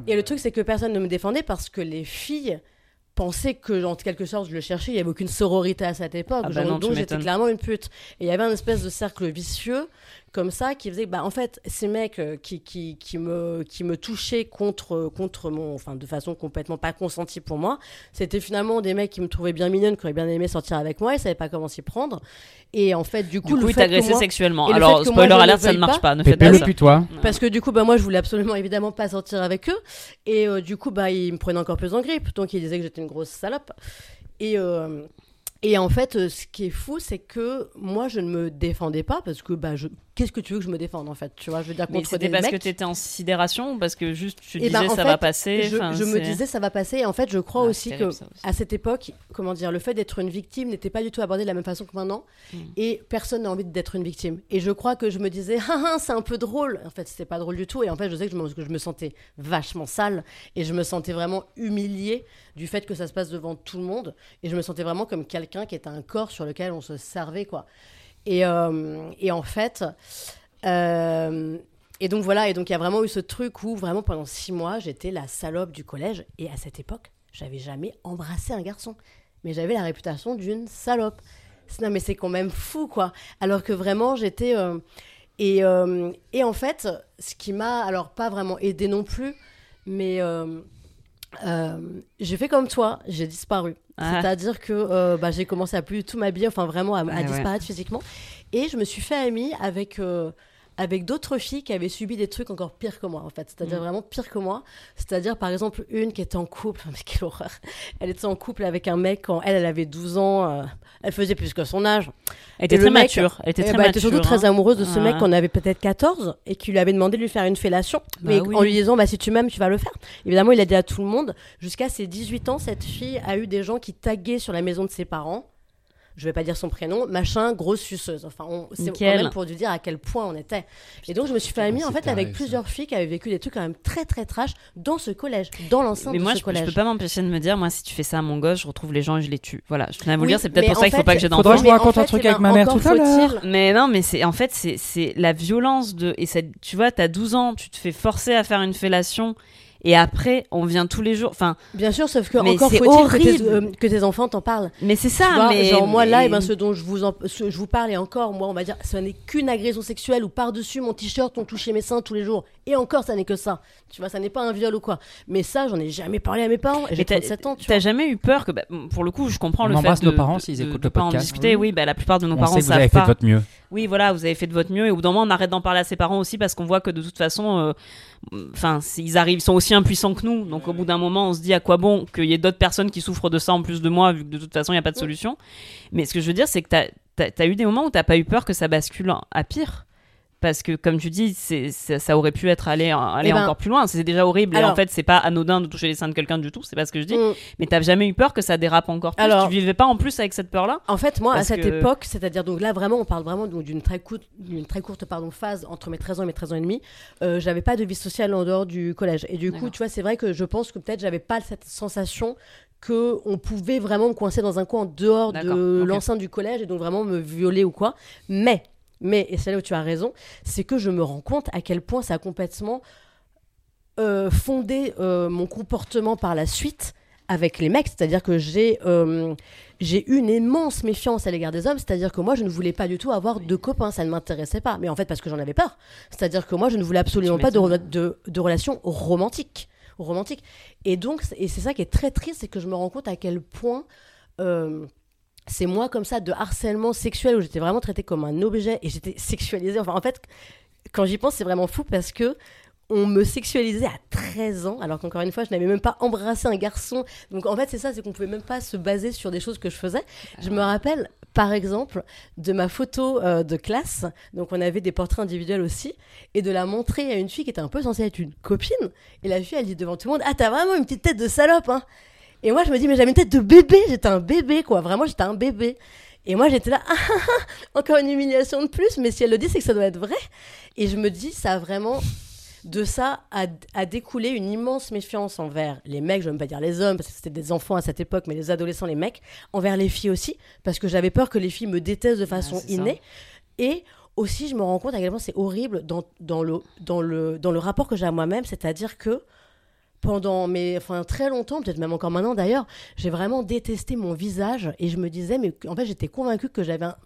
Et le truc, c'est que personne ne me défendait parce que les filles pensaient que, en quelque sorte, je le cherchais. Il n'y avait aucune sororité à cette époque. Ah bah Genre, non, tu donc, j'étais clairement une pute. Et il y avait un espèce de cercle vicieux, comme ça, qui faisait que, bah, en fait, ces mecs euh, qui, qui, qui, me, qui me touchaient contre, contre mon. Enfin, de façon complètement pas consentie pour moi, c'était finalement des mecs qui me trouvaient bien mignonne, qui auraient bien aimé sortir avec moi. Ils savaient pas comment s'y prendre. Et en fait, du coup, Du coup, le fait que t'agressait moi- sexuellement. Alors, spoiler alert, ça ne marche pas- pas. Ne faites Pépé pas le ça. putois. parce que du coup, bah, moi, je voulais absolument évidemment pas sortir avec eux. Et euh, du coup, bah, ils me prenaient encore plus en grippe. Donc, ils disaient que j'étais une grosse salope. Et, euh, et en fait, ce qui est fou, c'est que moi, je ne me défendais pas parce que, bah, je... qu'est-ce que tu veux que je me défende en fait Tu vois, je veux dire, Mais contre c'était des parce mecs. que tu étais en sidération ou parce que juste tu Eh disais ben, en ça fait, va passer Je, me disais, ça va passer. Et en fait, je crois Ah, aussi que à cette époque, comment dire, le fait d'être une victime n'était pas du tout abordé de la même façon que maintenant. Mm. Et personne n'a envie d'être une victime. Et je crois que je me disais, ah, ah, c'est un peu drôle. En fait, c'était pas drôle du tout. Et en fait, je sais que je me, que je me sentais vachement sale. Et je me sentais vraiment humiliée du fait que ça se passe devant tout le monde. Et je me sentais vraiment comme quelqu'un qui était un corps sur lequel on se servait, quoi. Et, euh, et en fait. euh, et donc voilà, et donc il y a vraiment eu ce truc où vraiment pendant six mois, j'étais la salope du collège. Et à cette époque, j'avais jamais embrassé un garçon. Mais j'avais la réputation d'une salope. Non mais c'est quand même fou quoi. Alors que vraiment j'étais... euh, et, et en fait, ce qui m'a alors pas vraiment aidé non plus, mais euh, j'ai fait comme toi, j'ai disparu. Ah. C'est-à-dire que euh, bah, j'ai commencé à plus du tout m'habiller, enfin vraiment à, à Ouais, ouais. disparaître physiquement. Et je me suis fait amie avec, euh, avec d'autres filles qui avaient subi des trucs encore pires que moi, en fait. C'est-à-dire Mm. vraiment pire que moi. C'est-à-dire, par exemple, une qui était en couple. (laughs) Mais quelle horreur. Elle était en couple avec un mec quand elle, elle avait 12 ans. euh, elle faisait plus que son âge. Elle était Et très mec- mature. Elle était Eh très bah, elle mature. était surtout très hein. amoureuse de ce Ah. mec qu'on avait peut-être 14 et qui lui avait demandé de lui faire une fellation. Bah mais oui. en lui disant, bah, si tu m'aimes, tu vas le faire. Évidemment, il a dit à tout le monde. Jusqu'à ses 18 ans, cette fille a eu des gens qui taguaient sur la maison de ses parents. Je vais pas dire son prénom, machin, grosse suceuse. Enfin, on- c'est même pour te dire à quel point on était. Et donc, je me suis fait amie en fait taré, avec ça. plusieurs filles qui avaient vécu des trucs quand même très très trash dans ce collège, dans l'enceinte Mais de moi, ce je, je collège. peux pas m'empêcher de me dire, moi, si tu fais ça à mon gosse, je retrouve les gens et je les tue. Voilà, je tenais à vous le Oui, dire, c'est peut-être mais pour ça qu'il faut fait, pas que j'ai d'enfants. que je vous Mais en raconte un truc avec ma mère encore tout à l'heure. Mais non, mais c'est en fait c'est la violence de et tu vois, t'as 12 ans, tu te fais forcer à faire une fellation et après on vient tous les jours. Enfin, Bien sûr, sauf que Mais encore c'est faut-il que tes, horrible. euh, que tes enfants t'en parlent. mais c'est Tu ça. vois, mais genre moi là, et ben, ce dont je vous, en- ce- je vous parle et encore, moi on va dire, ce n'est qu'une agression sexuelle ou par-dessus mon t-shirt, on touchait mes seins tous les jours. Et encore, ça n'est que ça. Tu vois, ça n'est pas un viol ou quoi. Mais ça, j'en ai jamais parlé à mes parents. Et j'ai Mais t'as- 37 ans, tu T'as jamais eu peur que, bah, pour le coup, je comprends On le fait embrasse de, nos parents s'ils écoutent de le pas en podcast. discuter. Oui, bah, la plupart de nos On parents sait que vous savent avez pas. fait de votre mieux. Oui, voilà, vous avez fait de votre mieux et au bout d'un moment, on arrête d'en parler à ses parents aussi parce qu'on voit que de toute façon, euh, enfin, ils arrivent, ils sont aussi impuissants que nous. Donc au bout d'un moment, on se dit à quoi bon qu'il y ait d'autres personnes qui souffrent de ça en plus de moi, vu que de toute façon, il n'y a pas de solution. Mais ce que je veux dire, c'est que t'as as, eu des moments où t'as pas eu peur que ça bascule à pire. Parce que, comme tu dis, c'est ça aurait pu être aller, aller Eh ben, encore plus loin. C'est déjà horrible. et en fait, c'est pas anodin de toucher les seins de quelqu'un du tout. C'est pas ce que je dis. Mm. Mais t'as jamais eu peur que ça dérape encore plus? Alors- tu vivais pas en plus avec cette peur-là? En fait, moi, à cette que- époque, c'est-à-dire donc là vraiment, on parle vraiment d'une très courte, d'une très courte pardon phase entre mes 13 ans et mes 13 ans et demi. Euh, j'avais pas de vie sociale en dehors du collège. Et du coup, tu vois, c'est vrai que je pense que peut-être j'avais pas cette sensation que on pouvait vraiment me coincer dans un coin en dehors de l'enceinte du collège et donc vraiment me violer ou quoi. Mais, mais, et c'est là où tu as raison, c'est que je me rends compte à quel point ça a complètement euh, fondé euh, mon comportement par la suite avec les mecs, c'est-à-dire que j'ai euh, j'ai eu une immense méfiance à l'égard des hommes, c'est-à-dire que moi je ne voulais pas du tout avoir de copains, ça ne m'intéressait pas, mais en fait parce que j'en avais peur, c'est-à-dire que moi je ne voulais absolument pas de, de, de relations romantiques, romantiques. Et donc et c'est ça qui est très triste, c'est que je me rends compte à quel point euh, c'est moi comme ça de harcèlement sexuel où j'étais vraiment traitée comme un objet et j'étais sexualisée. Enfin en fait quand j'y pense c'est vraiment fou parce que on me sexualisait à 13 ans, alors qu'encore une fois, je n'avais même pas embrassé un garçon. Donc en fait, c'est ça, c'est qu'on pouvait même pas se baser sur des choses que je faisais. Je me rappelle, par exemple, de ma photo euh, de classe. Donc on avait des portraits individuels aussi, et de la montrer à une fille qui était un peu censée être une copine. Et la fille, elle dit devant tout le monde, ah t'as vraiment une petite tête de salope, hein. Et moi, je me dis, mais j'avais une tête de bébé. J'étais un bébé, quoi. Vraiment, j'étais un bébé. Et moi, j'étais là, (laughs) ah, ah, ah, encore une humiliation de plus. Mais si elle le dit, c'est que ça doit être vrai. Et je me dis, ça a vraiment de ça a, a découlé une immense méfiance envers les mecs, je ne veux même pas dire les hommes, parce que c'était des enfants à cette époque, mais les adolescents, les mecs, envers les filles aussi, parce que j'avais peur que les filles me détestent de façon ça. innée. Et aussi, je me rends compte à quel point c'est horrible dans, dans, le, dans, le, dans le rapport que j'ai à moi-même, c'est-à-dire que pendant mes, enfin, très longtemps, peut-être même encore maintenant d'ailleurs, j'ai vraiment détesté mon visage et je me disais, mais en fait, j'étais convaincue que j'avais un,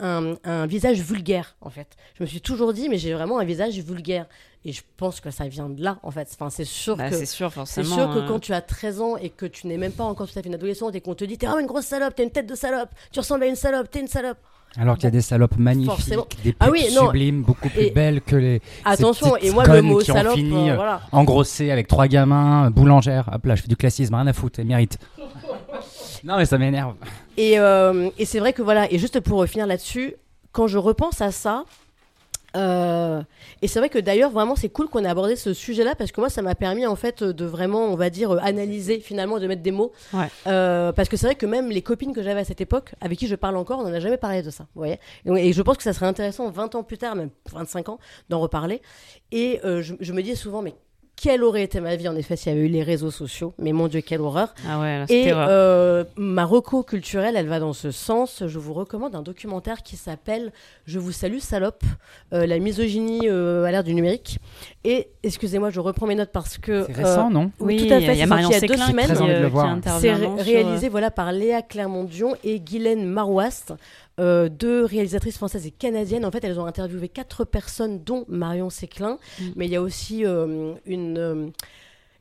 un, un visage vulgaire, en fait. Je me suis toujours dit, mais j'ai vraiment un visage vulgaire. Et je pense que ça vient de là, en fait. Enfin, c'est sûr Bah, que. C'est sûr, C'est forcément. sûr que euh, quand tu as 13 ans et que tu n'es même pas encore tout à fait une adolescente et qu'on te dit t'es vraiment une grosse salope, t'as une tête de salope, tu ressembles à une salope, t'es une salope. Alors qu'il y a des salopes magnifiques, Forcément. des Ah oui, sublimes, beaucoup plus Et- belles que les Attention, et moi le mot qui ont salope, fini, euh, euh, voilà. engrossées avec trois gamins, euh, boulangère. Hop là, je fais du classisme, rien à foutre, elle mérite. (laughs) non mais ça m'énerve. Et, euh, et c'est vrai que voilà, et juste pour finir là-dessus, quand je repense à ça, euh, et c'est vrai que d'ailleurs vraiment c'est cool qu'on ait abordé ce sujet-là parce que moi ça m'a permis en fait de vraiment on va dire euh, analyser finalement de mettre des mots. Ouais. Euh, parce que c'est vrai que même les copines que j'avais à cette époque avec qui je parle encore on n'en a jamais parlé de ça vous voyez. Et, donc- et je pense que ça serait intéressant 20 ans plus tard même 25 ans d'en reparler. Et euh, je, je me dis souvent mais quelle aurait été ma vie en effet s'il y avait eu les réseaux sociaux mais mon dieu quelle horreur Ah ouais, là, c'était et euh, ma reco culturelle, elle va dans ce sens. Je vous recommande un documentaire qui s'appelle Je vous salue salope, euh, la misogynie euh, à l'ère du numérique. Et excusez-moi, je reprends mes notes parce que C'est récent, non oui, tout à fait, il y a Marion deux semaines. euh, c'est réalisé voilà par Léa Clermont-Dion et Guylaine Marouast, euh, deux réalisatrices françaises et canadiennes. En fait, elles ont interviewé quatre personnes, dont Marion Séclin. Mm. Mais il y a aussi euh, une, euh,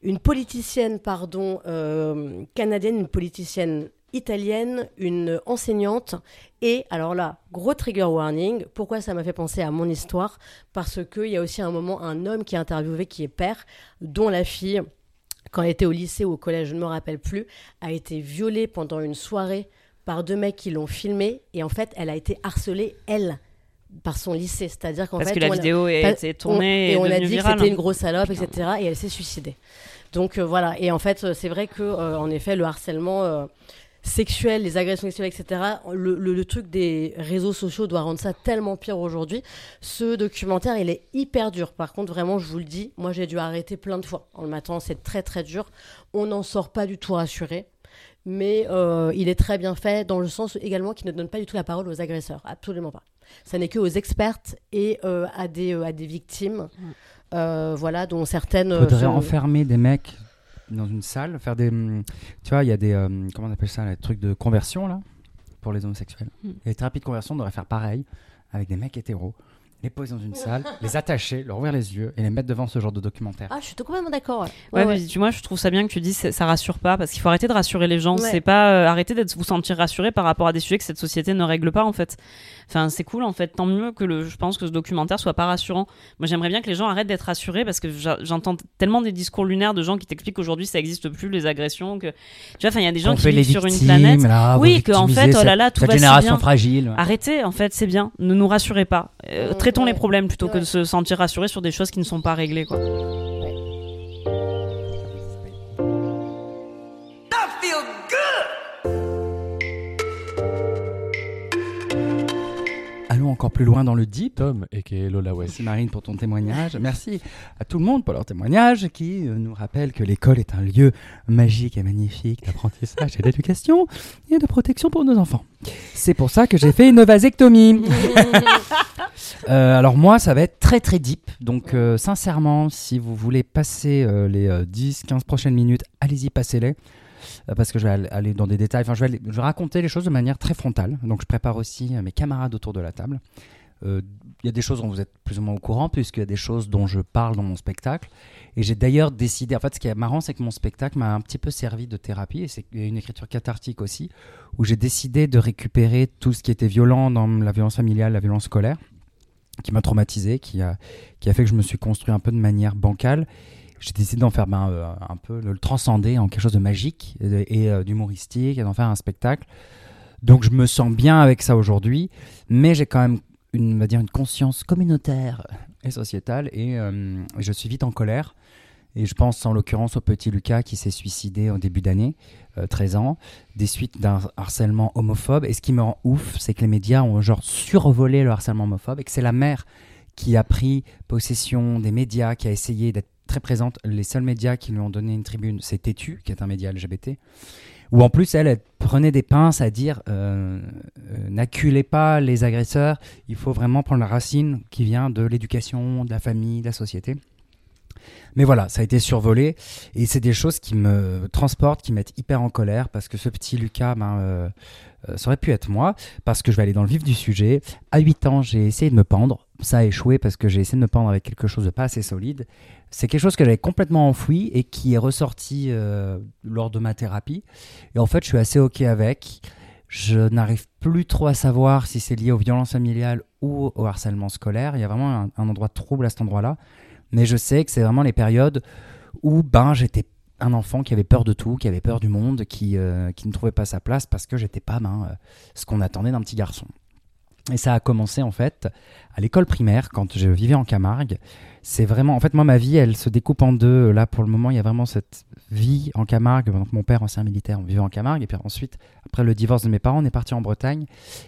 une politicienne pardon, euh, canadienne, une politicienne italienne, une enseignante. Et alors là, gros trigger warning. Pourquoi ça m'a fait penser à mon histoire? Parce qu'il y a aussi un moment un homme qui est interviewé qui est père, dont la fille quand elle était au lycée ou au collège, je ne me rappelle plus, a été violée pendant une soirée par deux mecs qui l'ont filmée. Et en fait, elle a été harcelée, elle, par son lycée. C'est-à-dire qu'en Parce fait, que la on a- vidéo a été tournée on- et on a dit virale. que c'était une grosse salope, etc. Et elle s'est suicidée. Donc euh, voilà. Et en fait, euh, c'est vrai que, euh, en effet, le harcèlement, euh, sexuelles, les agressions sexuelles, etc. Le, le- le truc des réseaux sociaux doit rendre ça tellement pire aujourd'hui. Ce documentaire, il est hyper dur. Par contre, vraiment, je vous le dis, moi j'ai dû arrêter plein de fois. En le matin, c'est très très dur. On n'en sort pas du tout rassuré. Mais euh, il est très bien fait dans le sens également qu'il ne donne pas du tout la parole aux agresseurs. Absolument pas. Ça n'est que aux expertes et euh, à, des, euh, à des victimes. Euh, voilà, dont certaines. Faudrait enfermer des mecs dans une salle, faire des. hum, Tu vois, il y a des. euh, comment on appelle ça Les trucs de conversion, là, pour les homosexuels. Mm. Et les thérapies de conversion devraient faire pareil avec des mecs hétéros. Les poser dans une salle, (laughs) les attacher, leur ouvrir les yeux et les mettre devant ce genre de documentaire. Ah, je suis complètement d'accord. ouais. Ouais, Ouais, ouais. mais tu vois, je trouve ça bien que tu dis ça ça rassure pas parce qu'il faut arrêter de rassurer les gens. Ouais. C'est pas euh, arrêter d'être vous sentir rassuré par rapport à des sujets que cette société ne règle pas en fait. Enfin, c'est cool en fait. Tant mieux que le, je pense que ce documentaire soit pas rassurant. Moi, j'aimerais bien que les gens arrêtent d'être rassurés parce que j'entends tellement des discours lunaires de gens qui t'expliquent qu'aujourd'hui ça existe plus les agressions. Que tu vois, enfin, il y a des gens On qui vivent sur une planète. là, Oui, qu'en victimisez fait, oh là là, tout cette va si génération bien. fragile. Arrêtez, en fait, c'est bien. Ne nous rassurez pas. Euh, Mm, traitons les problèmes plutôt que de se sentir rassurés sur des choses qui ne sont pas réglées. Quoi. Allons encore plus loin dans le deep. Tom et qui est Lola West. Merci Marine pour ton témoignage. Merci à tout le monde pour leur témoignage qui euh, nous rappelle que l'école est un lieu magique et magnifique d'apprentissage et d'éducation et de protection pour nos enfants. C'est pour ça que j'ai fait une vasectomie. (laughs) Euh, alors moi, ça va être très très deep. Donc euh, sincèrement, si vous voulez passer euh, les 10-15 prochaines minutes, allez-y, passez-les. Parce que je vais aller- dans des détails. Enfin, je vais, raconter les choses de manière très frontale. Donc, je prépare aussi mes camarades autour de la table. Il y a des choses dont vous êtes plus ou moins au courant, puisqu'il y a des choses dont je parle dans mon spectacle. Et j'ai d'ailleurs décidé. En fait, ce qui est marrant, c'est que mon spectacle m'a un petit peu servi de thérapie. Et c'est une écriture cathartique aussi, où j'ai décidé de récupérer tout ce qui était violent dans la violence familiale, la violence scolaire, qui m'a traumatisé, qui a, qui a fait que je me suis construit un peu de manière bancale. J'ai décidé d'en faire ben, euh, un peu, le transcender en quelque chose de magique et, et, euh, d'humoristique, et d'en faire un spectacle. Donc je me sens bien avec ça aujourd'hui, mais j'ai quand même une, on va dire, une conscience communautaire et sociétale, et euh, je suis vite en colère. Et je pense en l'occurrence au petit Lucas qui s'est suicidé au début d'année, euh, 13 ans, des suites d'un harcèlement homophobe. Et ce qui me rend ouf, c'est que les médias ont genre survolé le harcèlement homophobe et que c'est la mère qui a pris possession des médias, qui a essayé d'être très présente. Les seuls médias qui lui ont donné une tribune, c'est Tétu, qui est un média LGBT. Où en plus, elle, elle prenait des pinces à dire euh, euh, n'acculez pas les agresseurs, il faut vraiment prendre la racine qui vient de l'éducation, de la famille, de la société. Mais voilà, ça a été survolé et c'est des choses qui me transportent, qui me mettent hyper en colère parce que ce petit Lucas, ben, euh, euh, ça aurait pu être moi parce que je vais aller dans le vif du sujet. À 8 ans, j'ai essayé de me pendre. Ça a échoué parce que j'ai essayé de me pendre avec quelque chose de pas assez solide. C'est quelque chose que j'avais complètement enfoui et qui est ressorti euh, lors de ma thérapie. Et en fait, je suis assez OK avec. Je n'arrive plus trop à savoir si c'est lié aux violences familiales ou au harcèlement scolaire. Il y a vraiment un endroit de trouble à cet endroit-là. Mais je sais que c'est vraiment les périodes où ben, j'étais un enfant qui avait peur de tout, qui avait peur du monde, qui, euh, qui ne trouvait pas sa place parce que j'étais pas ben, euh, ce qu'on attendait d'un petit garçon. Et ça a commencé en fait à l'école primaire quand je vivais en Camargue. C'est vraiment, en fait, moi ma vie, elle se découpe en deux. Là, pour le moment, il y a vraiment cette vie en Camargue. Donc, mon père, ancien militaire, on vivait en Camargue. Et puis ensuite, après le divorce de mes parents, on est parti en Bretagne.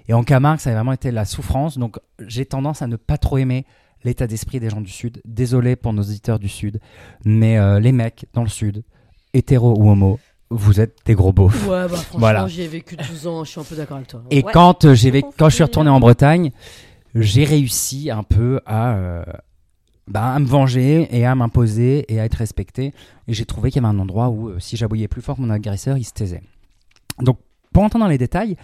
Et en Camargue, ça a vraiment été la souffrance. Donc, j'ai tendance à ne pas trop aimer l'état d'esprit des gens du Sud. Désolé pour nos auditeurs du Sud, mais euh, les mecs dans le Sud, hétéros ou homo, vous êtes des gros beaufs. Ouais, bah franchement, Voilà. j'y ai vécu 12 ans, je suis un peu d'accord avec toi. Et Ouais. quand, euh, j'ai quand je suis retourné en Bretagne, j'ai réussi un peu à, euh, bah, à me venger et à m'imposer et à être respecté. Et j'ai trouvé qu'il y avait un endroit où, euh, si j'aboyais plus fort que mon agresseur, il se taisait. Donc, pour entrer dans les détails,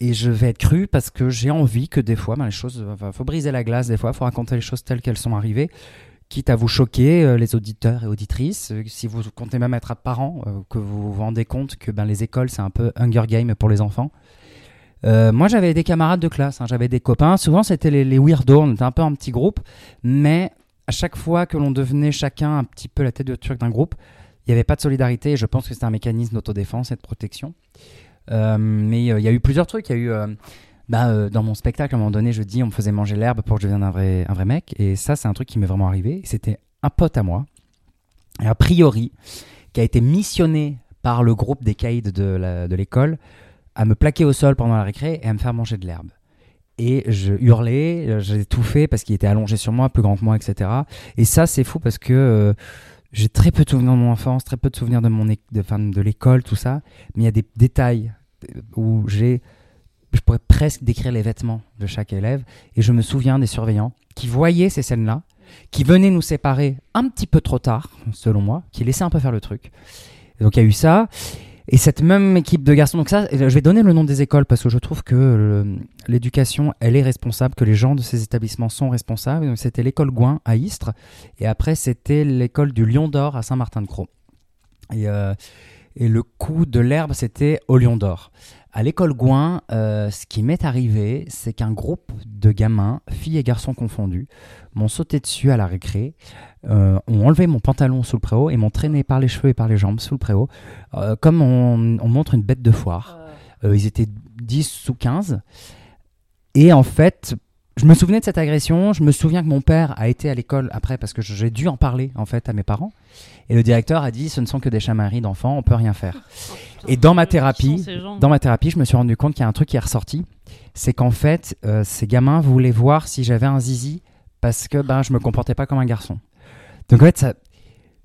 et je vais être cru parce que j'ai envie que des fois, ben, les choses, faut briser la glace des fois, faut raconter les choses telles qu'elles sont arrivées, quitte à vous choquer, euh, les auditeurs et auditrices. Euh, si vous comptez même être parent, euh, que vous vous rendez compte que ben, les écoles, c'est un peu Hunger Game pour les enfants. Euh, moi, j'avais des camarades de classe, hein, j'avais des copains. Souvent, c'était les, weirdos, on était un peu un petit groupe, mais à chaque fois que l'on devenait chacun un petit peu la tête de turc d'un groupe, il n'y avait pas de solidarité. Et je pense que c'était un mécanisme d'autodéfense et de protection. Euh, mais euh, il y a eu plusieurs trucs. Il y a eu, euh, bah, dans mon spectacle, à un moment donné, je dis, on me faisait manger l'herbe pour que je devienne un vrai, un vrai mec. Et ça, c'est un truc qui m'est vraiment arrivé. C'était un pote à moi, a priori, qui a été missionné par le groupe des caïds de l'école à me plaquer au sol pendant la récré et à me faire manger de l'herbe. Et je hurlais, j'ai tout parce qu'il était allongé sur moi, plus grand que moi, etc. Et ça, c'est fou parce que j'ai très peu de souvenirs de mon enfance, très peu de souvenirs de mon de, l'école, tout ça. Mais il y a des détails euh, où j'ai, je pourrais presque décrire les vêtements de chaque élève. Et je me souviens des surveillants qui voyaient ces scènes-là, qui venaient nous séparer un petit peu trop tard, selon moi, qui laissaient un peu faire le truc. Donc il y a eu ça. Et cette même équipe de garçons, donc ça, je vais donner le nom des écoles parce que je trouve que le- l'éducation, elle est responsable, que les gens de ces établissements sont responsables. C'était l'école Gouin à Istres, et après c'était l'école du Lion d'Or à Saint-Martin-de-Croix. Et, euh, le coup de l'herbe, c'était au Lion d'Or. À l'école Gouin, euh, ce qui m'est arrivé, c'est qu'un groupe de gamins, filles et garçons confondus, m'ont sauté dessus à la récré, euh, ont enlevé mon pantalon sous le préau et m'ont traîné par les cheveux et par les jambes sous le préau, euh, comme on, on montre une bête de foire. Euh, ils étaient 10 ou 15. Et en fait, je me souvenais de cette agression. Je me souviens que mon père a été à l'école après parce que j'ai dû en parler en fait à mes parents. Et le directeur a dit ce ne sont que des chamailleries d'enfants, on peut rien faire. (laughs) Et dans ma thérapie, dans ma thérapie, je me suis rendu compte qu'il y a un truc qui est ressorti. C'est qu'en fait, euh, ces gamins voulaient voir si j'avais un zizi parce que ben, je me comportais pas comme un garçon. Donc en fait,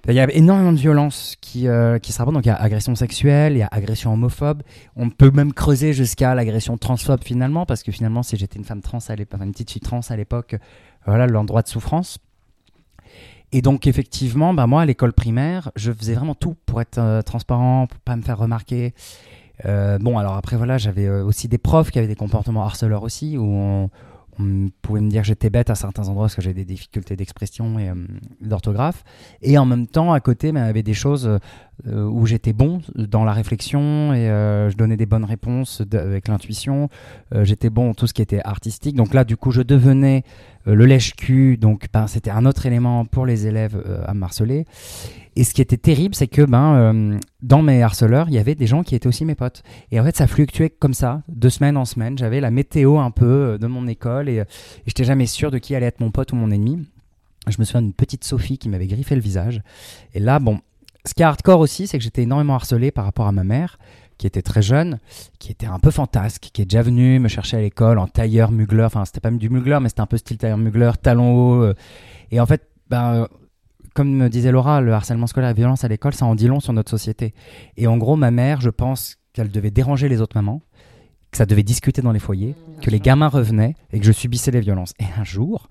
il y a énormément de violence qui, euh, qui se rapportent. Donc il y a agression sexuelle, il y a agression homophobe. On peut même creuser jusqu'à l'agression transphobe finalement, parce que finalement, si j'étais une femme trans à l'époque, enfin, une petite fille trans à l'époque, voilà l'endroit de souffrance. Et donc effectivement, bah, moi à l'école primaire, je faisais vraiment tout pour être euh, transparent, pour pas me faire remarquer. Euh, bon, alors après voilà, j'avais aussi des profs qui avaient des comportements harceleurs aussi, où on, on pouvait me dire que j'étais bête à certains endroits parce que j'avais des difficultés d'expression et euh, d'orthographe. Et en même temps, à côté, il y avait des choses euh, où j'étais bon dans la réflexion et euh, je donnais des bonnes réponses avec l'intuition. J'étais bon dans tout ce qui était artistique. Donc là, du coup, je devenais le lèche-cul. Donc ben, c'était un autre élément pour les élèves euh, à me harceler. Et ce qui était terrible, c'est que ben, euh, dans mes harceleurs, il y avait des gens qui étaient aussi mes potes. Et en fait, ça fluctuait comme ça, de semaine en semaine. J'avais la météo un peu euh, de mon école et, euh, et j'étais jamais sûr de qui allait être mon pote ou mon ennemi. Je me souviens d'une petite Sophie qui m'avait griffé le visage. Et là, bon, ce qui est hardcore aussi, c'est que j'étais énormément harcelé par rapport à ma mère, qui était très jeune, qui était un peu fantasque, qui est déjà venue me chercher à l'école en tailleur mugler. Enfin, c'était pas du mugler, mais c'était un peu style tailleur mugler, talons hauts. euh. Et en fait, ben, euh, comme me disait Laura, le harcèlement scolaire et la violence à l'école, ça en dit long sur notre société. Et en gros, ma mère, je pense qu'elle devait déranger les autres mamans, que ça devait discuter dans les foyers, que les gamins revenaient et que je subissais les violences. Et un jour,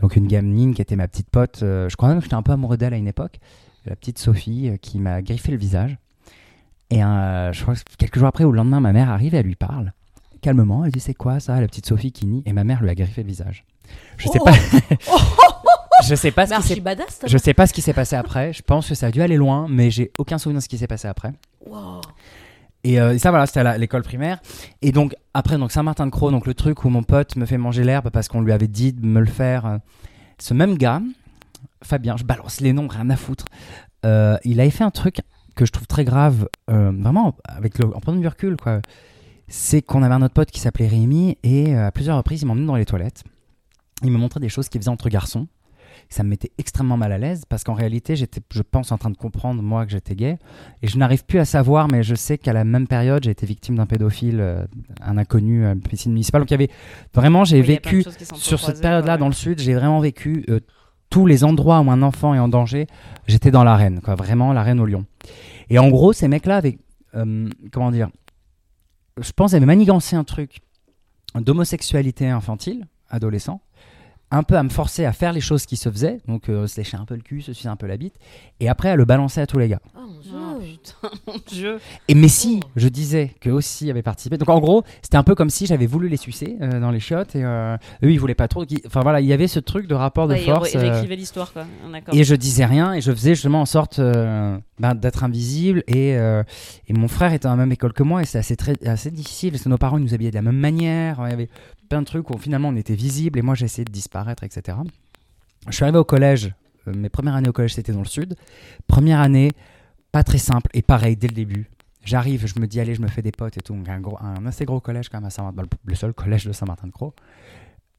donc une gamine qui était ma petite pote, euh, je crois même que j'étais un peu amoureux d'elle à une époque, la petite Sophie euh, qui m'a griffé le visage. Et euh, je crois que quelques jours après, ou le lendemain, ma mère arrive et elle lui parle calmement. Elle dit C'est quoi ça La petite Sophie qui nie? Et ma mère lui a griffé le visage. Je sais Oh pas. (laughs) je sais pas ce qui Merci badass. je sais pas ce qui s'est passé après. Je pense que ça a dû aller loin, mais j'ai aucun souvenir de ce qui s'est passé après. Wow. Et euh, ça, voilà, c'était à l'école primaire. Et donc, après, donc Saint-Martin-de-Croix, donc le truc où mon pote me fait manger l'herbe parce qu'on lui avait dit de me le faire. euh, ce même gars, Fabien, je balance les noms, rien à foutre. euh, il avait fait un truc que je trouve très grave, euh, vraiment, avec le, en prenant du recul, quoi. C'est qu'on avait un autre pote qui s'appelait Rémi et euh, à plusieurs reprises, il m'emmenait dans les toilettes. Il me montrait des choses qu'il faisait entre garçons. Ça me mettait extrêmement mal à l'aise parce qu'en réalité, j'étais, je pense, en train de comprendre, moi, que j'étais gay. Et je n'arrive plus à savoir, mais je sais qu'à la même période, j'ai été victime d'un pédophile, euh, un inconnu à une piscine municipale. Donc il y avait vraiment, j'ai Oui, vécu sur cette période-là ouais. dans le sud, j'ai vraiment vécu euh, tous les endroits où un enfant est en danger. J'étais dans l'arène, quoi, vraiment l'arène au lion. Et en gros, ces mecs-là avaient, euh, comment dire, je pense, avaient manigancé un truc d'homosexualité infantile, adolescent, un peu à me forcer à faire les choses qui se faisaient, donc euh, se lécher un peu le cul, se sucer un peu la bite, et après à le balancer à tous les gars. Putain, (laughs) mon dieu. Et mais si, je disais que aussi avait participé. Donc en gros, c'était un peu comme si j'avais voulu les sucer euh, dans les chiottes et euh, eux ils voulaient pas trop. Enfin voilà, il y avait ce truc de rapport de Ouais, force. ré- euh, réécrivait l'histoire, quoi. D'accord. et je disais rien et je faisais justement en sorte ben, d'être invisible et, et mon frère était dans la même école que moi et c'est assez, très, assez difficile parce que nos parents ils nous habillaient de la même manière, il y avait plein de trucs où finalement on était visible et moi j'essayais de disparaître etc. Je suis arrivé au collège, mes premières années au collège c'était dans le sud. Première année, pas très simple et pareil dès le début. J'arrive, je me dis allez je me fais des potes et tout, un, un assez gros collège quand même à Saint-Martin, le seul collège de Saint-Martin-de-Croix.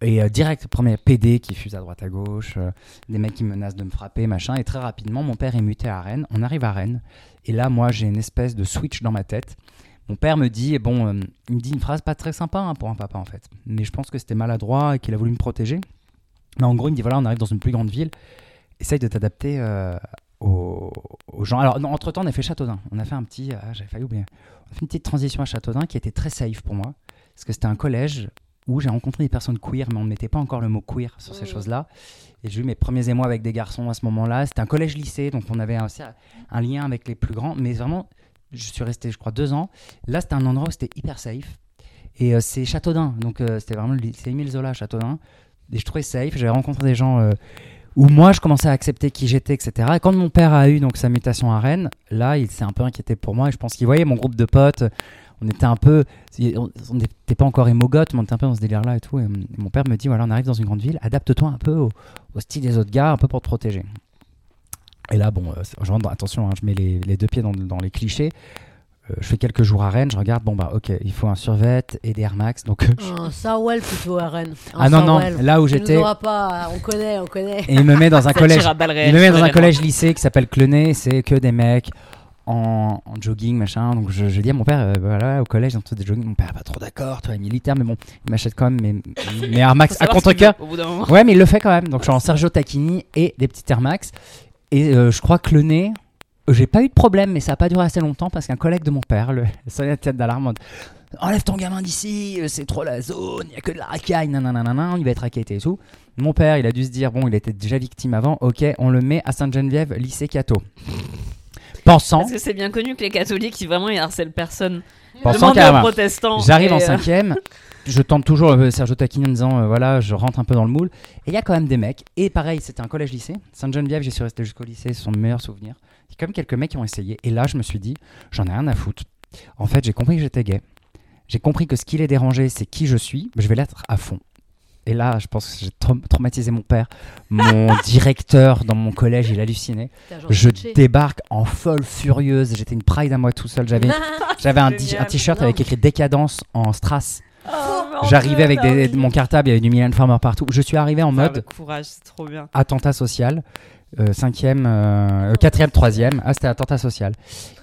Et euh, direct, premier PD qui fuse à droite à gauche, euh, des mecs qui menacent de me frapper, machin. Et très rapidement, mon père est muté à Rennes. On arrive à Rennes. Et là, moi, j'ai une espèce de switch dans ma tête. Mon père me dit, bon, euh, il me dit une phrase pas très sympa hein, pour un papa en fait. Mais je pense que c'était maladroit et qu'il a voulu me protéger. Mais en gros, il me dit, voilà, on arrive dans une plus grande ville. Essaye de t'adapter aux, aux gens. Alors, non, entre-temps, on a fait Châteaudun. On a fait un petit... Ah, j'avais failli oublier. On a fait une petite transition à Châteaudun qui était très safe pour moi. Parce que c'était un collège où j'ai rencontré des personnes queer, mais on ne mettait pas encore le mot queer sur ces Mhm. choses-là. Et j'ai eu mes premiers émois avec des garçons à ce moment-là. C'était un collège-lycée, donc on avait aussi un lien avec les plus grands. Mais vraiment, je suis resté, je crois, deux ans. Là, c'était un endroit où c'était hyper safe. Et euh, c'est Châteaudun, donc euh, c'était vraiment le lycée Émile Zola, Châteaudun. Et je trouvais safe. J'avais rencontré des gens euh, où moi, je commençais à accepter qui j'étais, etc. Et quand mon père a eu donc sa mutation à Rennes, là, il s'est un peu inquiété pour moi. Et je pense qu'il voyait mon groupe de potes. On était un peu, on n'était pas encore émogote, mais on était un peu dans ce délire-là et tout. Et, mon père me dit voilà, on arrive dans une grande ville, adapte-toi un peu au, style des autres gars, un peu pour te protéger. Et là, bon, euh, je rentre attention, hein, je mets les, deux pieds dans les clichés. Je fais quelques jours à Rennes, je regarde, bon bah ok, il faut un survêt et des Air Max. Donc, euh, je- Un Sarwell plutôt à Rennes. Un ah non, non, là où j'étais, pas, on connaît, on connaît. et il me met dans (laughs) un collège Il me met dans un collège lycée qui s'appelle Clenay, c'est que des mecs en, en jogging, machin. Donc je, je dis à mon père, euh, voilà, au collège, dans tous des jogging. Mon père pas trop d'accord, toi, militaire, mais bon, il m'achète quand même mes, mes Air Max (laughs) à contre-cœur. Ouais, mais il le fait quand même. Donc je suis en Sergio Tacchini et des petits Air Max. Et euh, je crois que le nez, j'ai pas eu de problème, mais ça a pas duré assez longtemps parce qu'un collègue de mon père, le (laughs) sonné la tête d'alarme, enlève ton gamin d'ici, euh, c'est trop la zone, il y a que de la racaille, nanana, il va être raquetté et tout. Mon père, il a dû se dire, bon, il était déjà victime avant, ok, on le met à Sainte-Geneviève, lycée Cato. Pensant, Parce que c'est bien connu que les catholiques, ils vraiment ils harcèlent personne. pensant carrément. protestants. J'arrive en euh, cinquième, je tente toujours euh, Sergio Tacchini en disant euh, voilà, je rentre un peu dans le moule. Et il y a quand même des mecs. Et pareil, c'était un collège-lycée. Sainte-Geneviève, j'y suis resté jusqu'au lycée, ce sont mes meilleurs souvenirs. Il y a quand même quelques mecs qui ont essayé. Et là, je me suis dit, j'en ai rien à foutre. En fait, j'ai compris que j'étais gay. J'ai compris que ce qui les dérangeait, c'est qui je suis. Je vais l'être à fond. Et là, je pense que j'ai traum- traumatisé mon père. Mon (laughs) directeur dans mon collège, il hallucinait. Je débarque en folle furieuse. J'étais une pride à moi tout seul. J'avais (laughs) j'avais un, t-shirt avec écrit décadence en strass. Oh, mais J'arrivais avec des- mon cartable, il y avait du Mylène Farmer partout. Je suis arrivé en mode le courage, c'est trop bien. attentat social, euh, cinquième, euh, quatrième, troisième. Ah, c'était attentat social.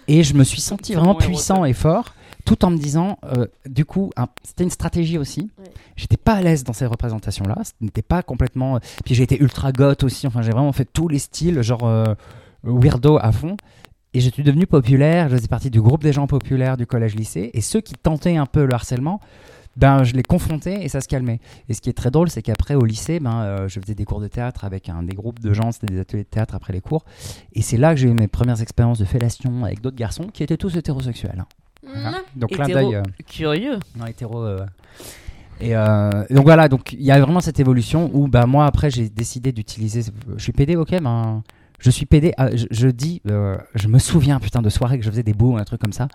Et je me suis senti vraiment puissant et fort, tout en me disant, euh, du coup, un- c'était une stratégie aussi. Ouais. J'étais pas à l'aise dans ces représentations-là. Ce n'était pas complètement. Puis j'ai été ultra goth aussi. Enfin, j'ai vraiment fait tous les styles, genre euh, weirdo à fond. Et je suis devenu populaire. Je faisais partie du groupe des gens populaires du collège-lycée. Et ceux qui tentaient un peu le harcèlement, ben, je les confrontais et ça se calmait. Et ce qui est très drôle, c'est qu'après, au lycée, ben, euh, je faisais des cours de théâtre avec un des groupes de gens. C'était des ateliers de théâtre après les cours. Et c'est là que j'ai eu mes premières expériences de fellation avec d'autres garçons qui étaient tous hétérosexuels. hein. Voilà. Donc, Hétéro. d'œil. euh, Curieux. non, hétéro. euh, Et euh, donc voilà, donc il y a vraiment cette évolution où bah, moi après j'ai décidé d'utiliser. Je suis PD, ok, ben je suis PD. ah, je, je dis, euh, je me souviens putain de soirées que je faisais des bouts, un truc comme ça.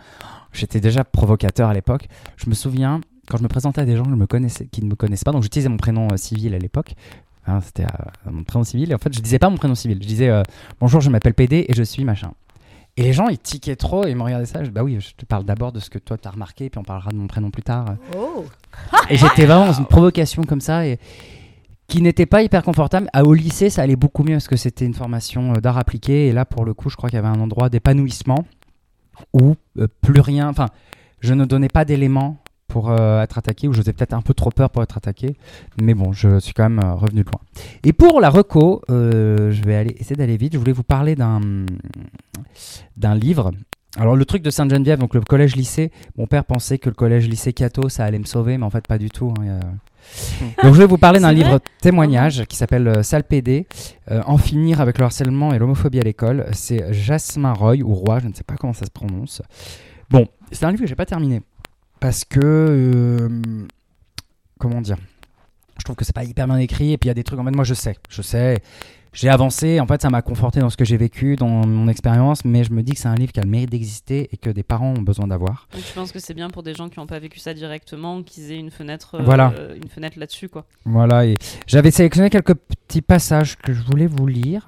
J'étais déjà provocateur à l'époque. Je me souviens quand je me présentais à des gens que je me connaissais, qui ne me connaissaient pas, donc j'utilisais mon prénom euh, civil à l'époque. Hein, C'était euh, mon prénom civil. Et en fait, je disais pas mon prénom civil. Je disais euh, bonjour, je m'appelle PD et je suis machin. Et les gens, ils tiquaient trop et ils me regardaient ça. Je, bah oui, je te parle d'abord de ce que toi t'as remarqué, puis on parlera de mon prénom plus tard. Oh. Et j'étais vraiment dans une provocation comme ça et qui n'était pas hyper confortable. Ah, au lycée, ça allait beaucoup mieux parce que c'était une formation d'art appliqué. Et là, pour le coup, je crois qu'il y avait un endroit d'épanouissement où euh, plus rien. Enfin, je ne donnais pas d'éléments pour euh, être attaqué, ou j'avais peut-être un peu trop peur pour être attaqué. Mais bon, je suis quand même euh, revenu de loin. Et pour la reco, euh, je vais aller, essayer d'aller vite. Je voulais vous parler d'un d'un livre. Alors le truc de Sainte-Geneviève, donc le collège-lycée, mon père pensait que le collège-lycée Cato, ça allait me sauver, mais en fait pas du tout. hein, (laughs) Donc je vais vous parler d'un livre témoignage qui s'appelle euh, Sale PD, euh, En finir avec le harcèlement et l'homophobie à l'école. C'est Jasmin Roy, ou Roy, je ne sais pas comment ça se prononce. Bon, c'est un livre que j'ai pas terminé. Parce que... euh, comment dire Je trouve que c'est pas hyper bien écrit, et puis il y a des trucs, en fait, moi je sais, je sais... J'ai avancé, en fait, ça m'a conforté dans ce que j'ai vécu, dans mon expérience, mais je me dis que c'est un livre qui a le mérite d'exister et que des parents ont besoin d'avoir. Donc, je pense que c'est bien pour des gens qui n'ont pas vécu ça directement, qu'ils aient une fenêtre, euh, Voilà. euh, une fenêtre là-dessus, quoi. Voilà, et j'avais sélectionné quelques petits passages que je voulais vous lire.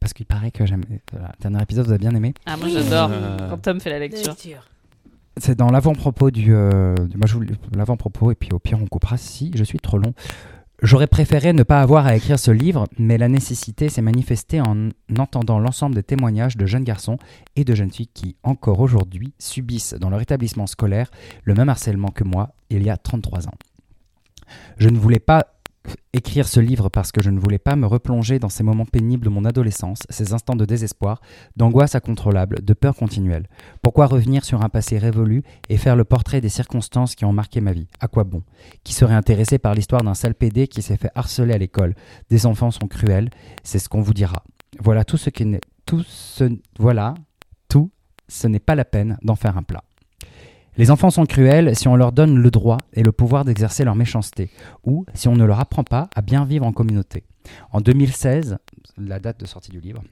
Parce qu'il paraît que j'aime. Voilà, le dernier épisode, vous avez bien aimé. Ah, moi j'adore Euh. quand Tom fait la lecture. Lecture. C'est dans l'avant-propos du, euh, moi, je l'avant-propos et puis au pire on coupera si je suis trop long. J'aurais préféré ne pas avoir à écrire ce livre, mais la nécessité s'est manifestée en entendant l'ensemble des témoignages de jeunes garçons et de jeunes filles qui, encore aujourd'hui, subissent dans leur établissement scolaire le même harcèlement que moi il y a 33 ans. Je ne voulais pas écrire ce livre parce que je ne voulais pas me replonger dans ces moments pénibles de mon adolescence, ces instants de désespoir, d'angoisse incontrôlable, de peur continuelle. Pourquoi revenir sur un passé révolu et faire le portrait des circonstances qui ont marqué ma vie? À quoi bon? Qui serait intéressé par l'histoire d'un sale PD qui s'est fait harceler à l'école? Des enfants sont cruels, c'est ce qu'on vous dira. Voilà tout ce qui n'est tout ce voilà tout, ce n'est pas la peine d'en faire un plat. Les enfants sont cruels si on leur donne le droit et le pouvoir d'exercer leur méchanceté, ou si on ne leur apprend pas à bien vivre en communauté. En 2016, la date de sortie du livre,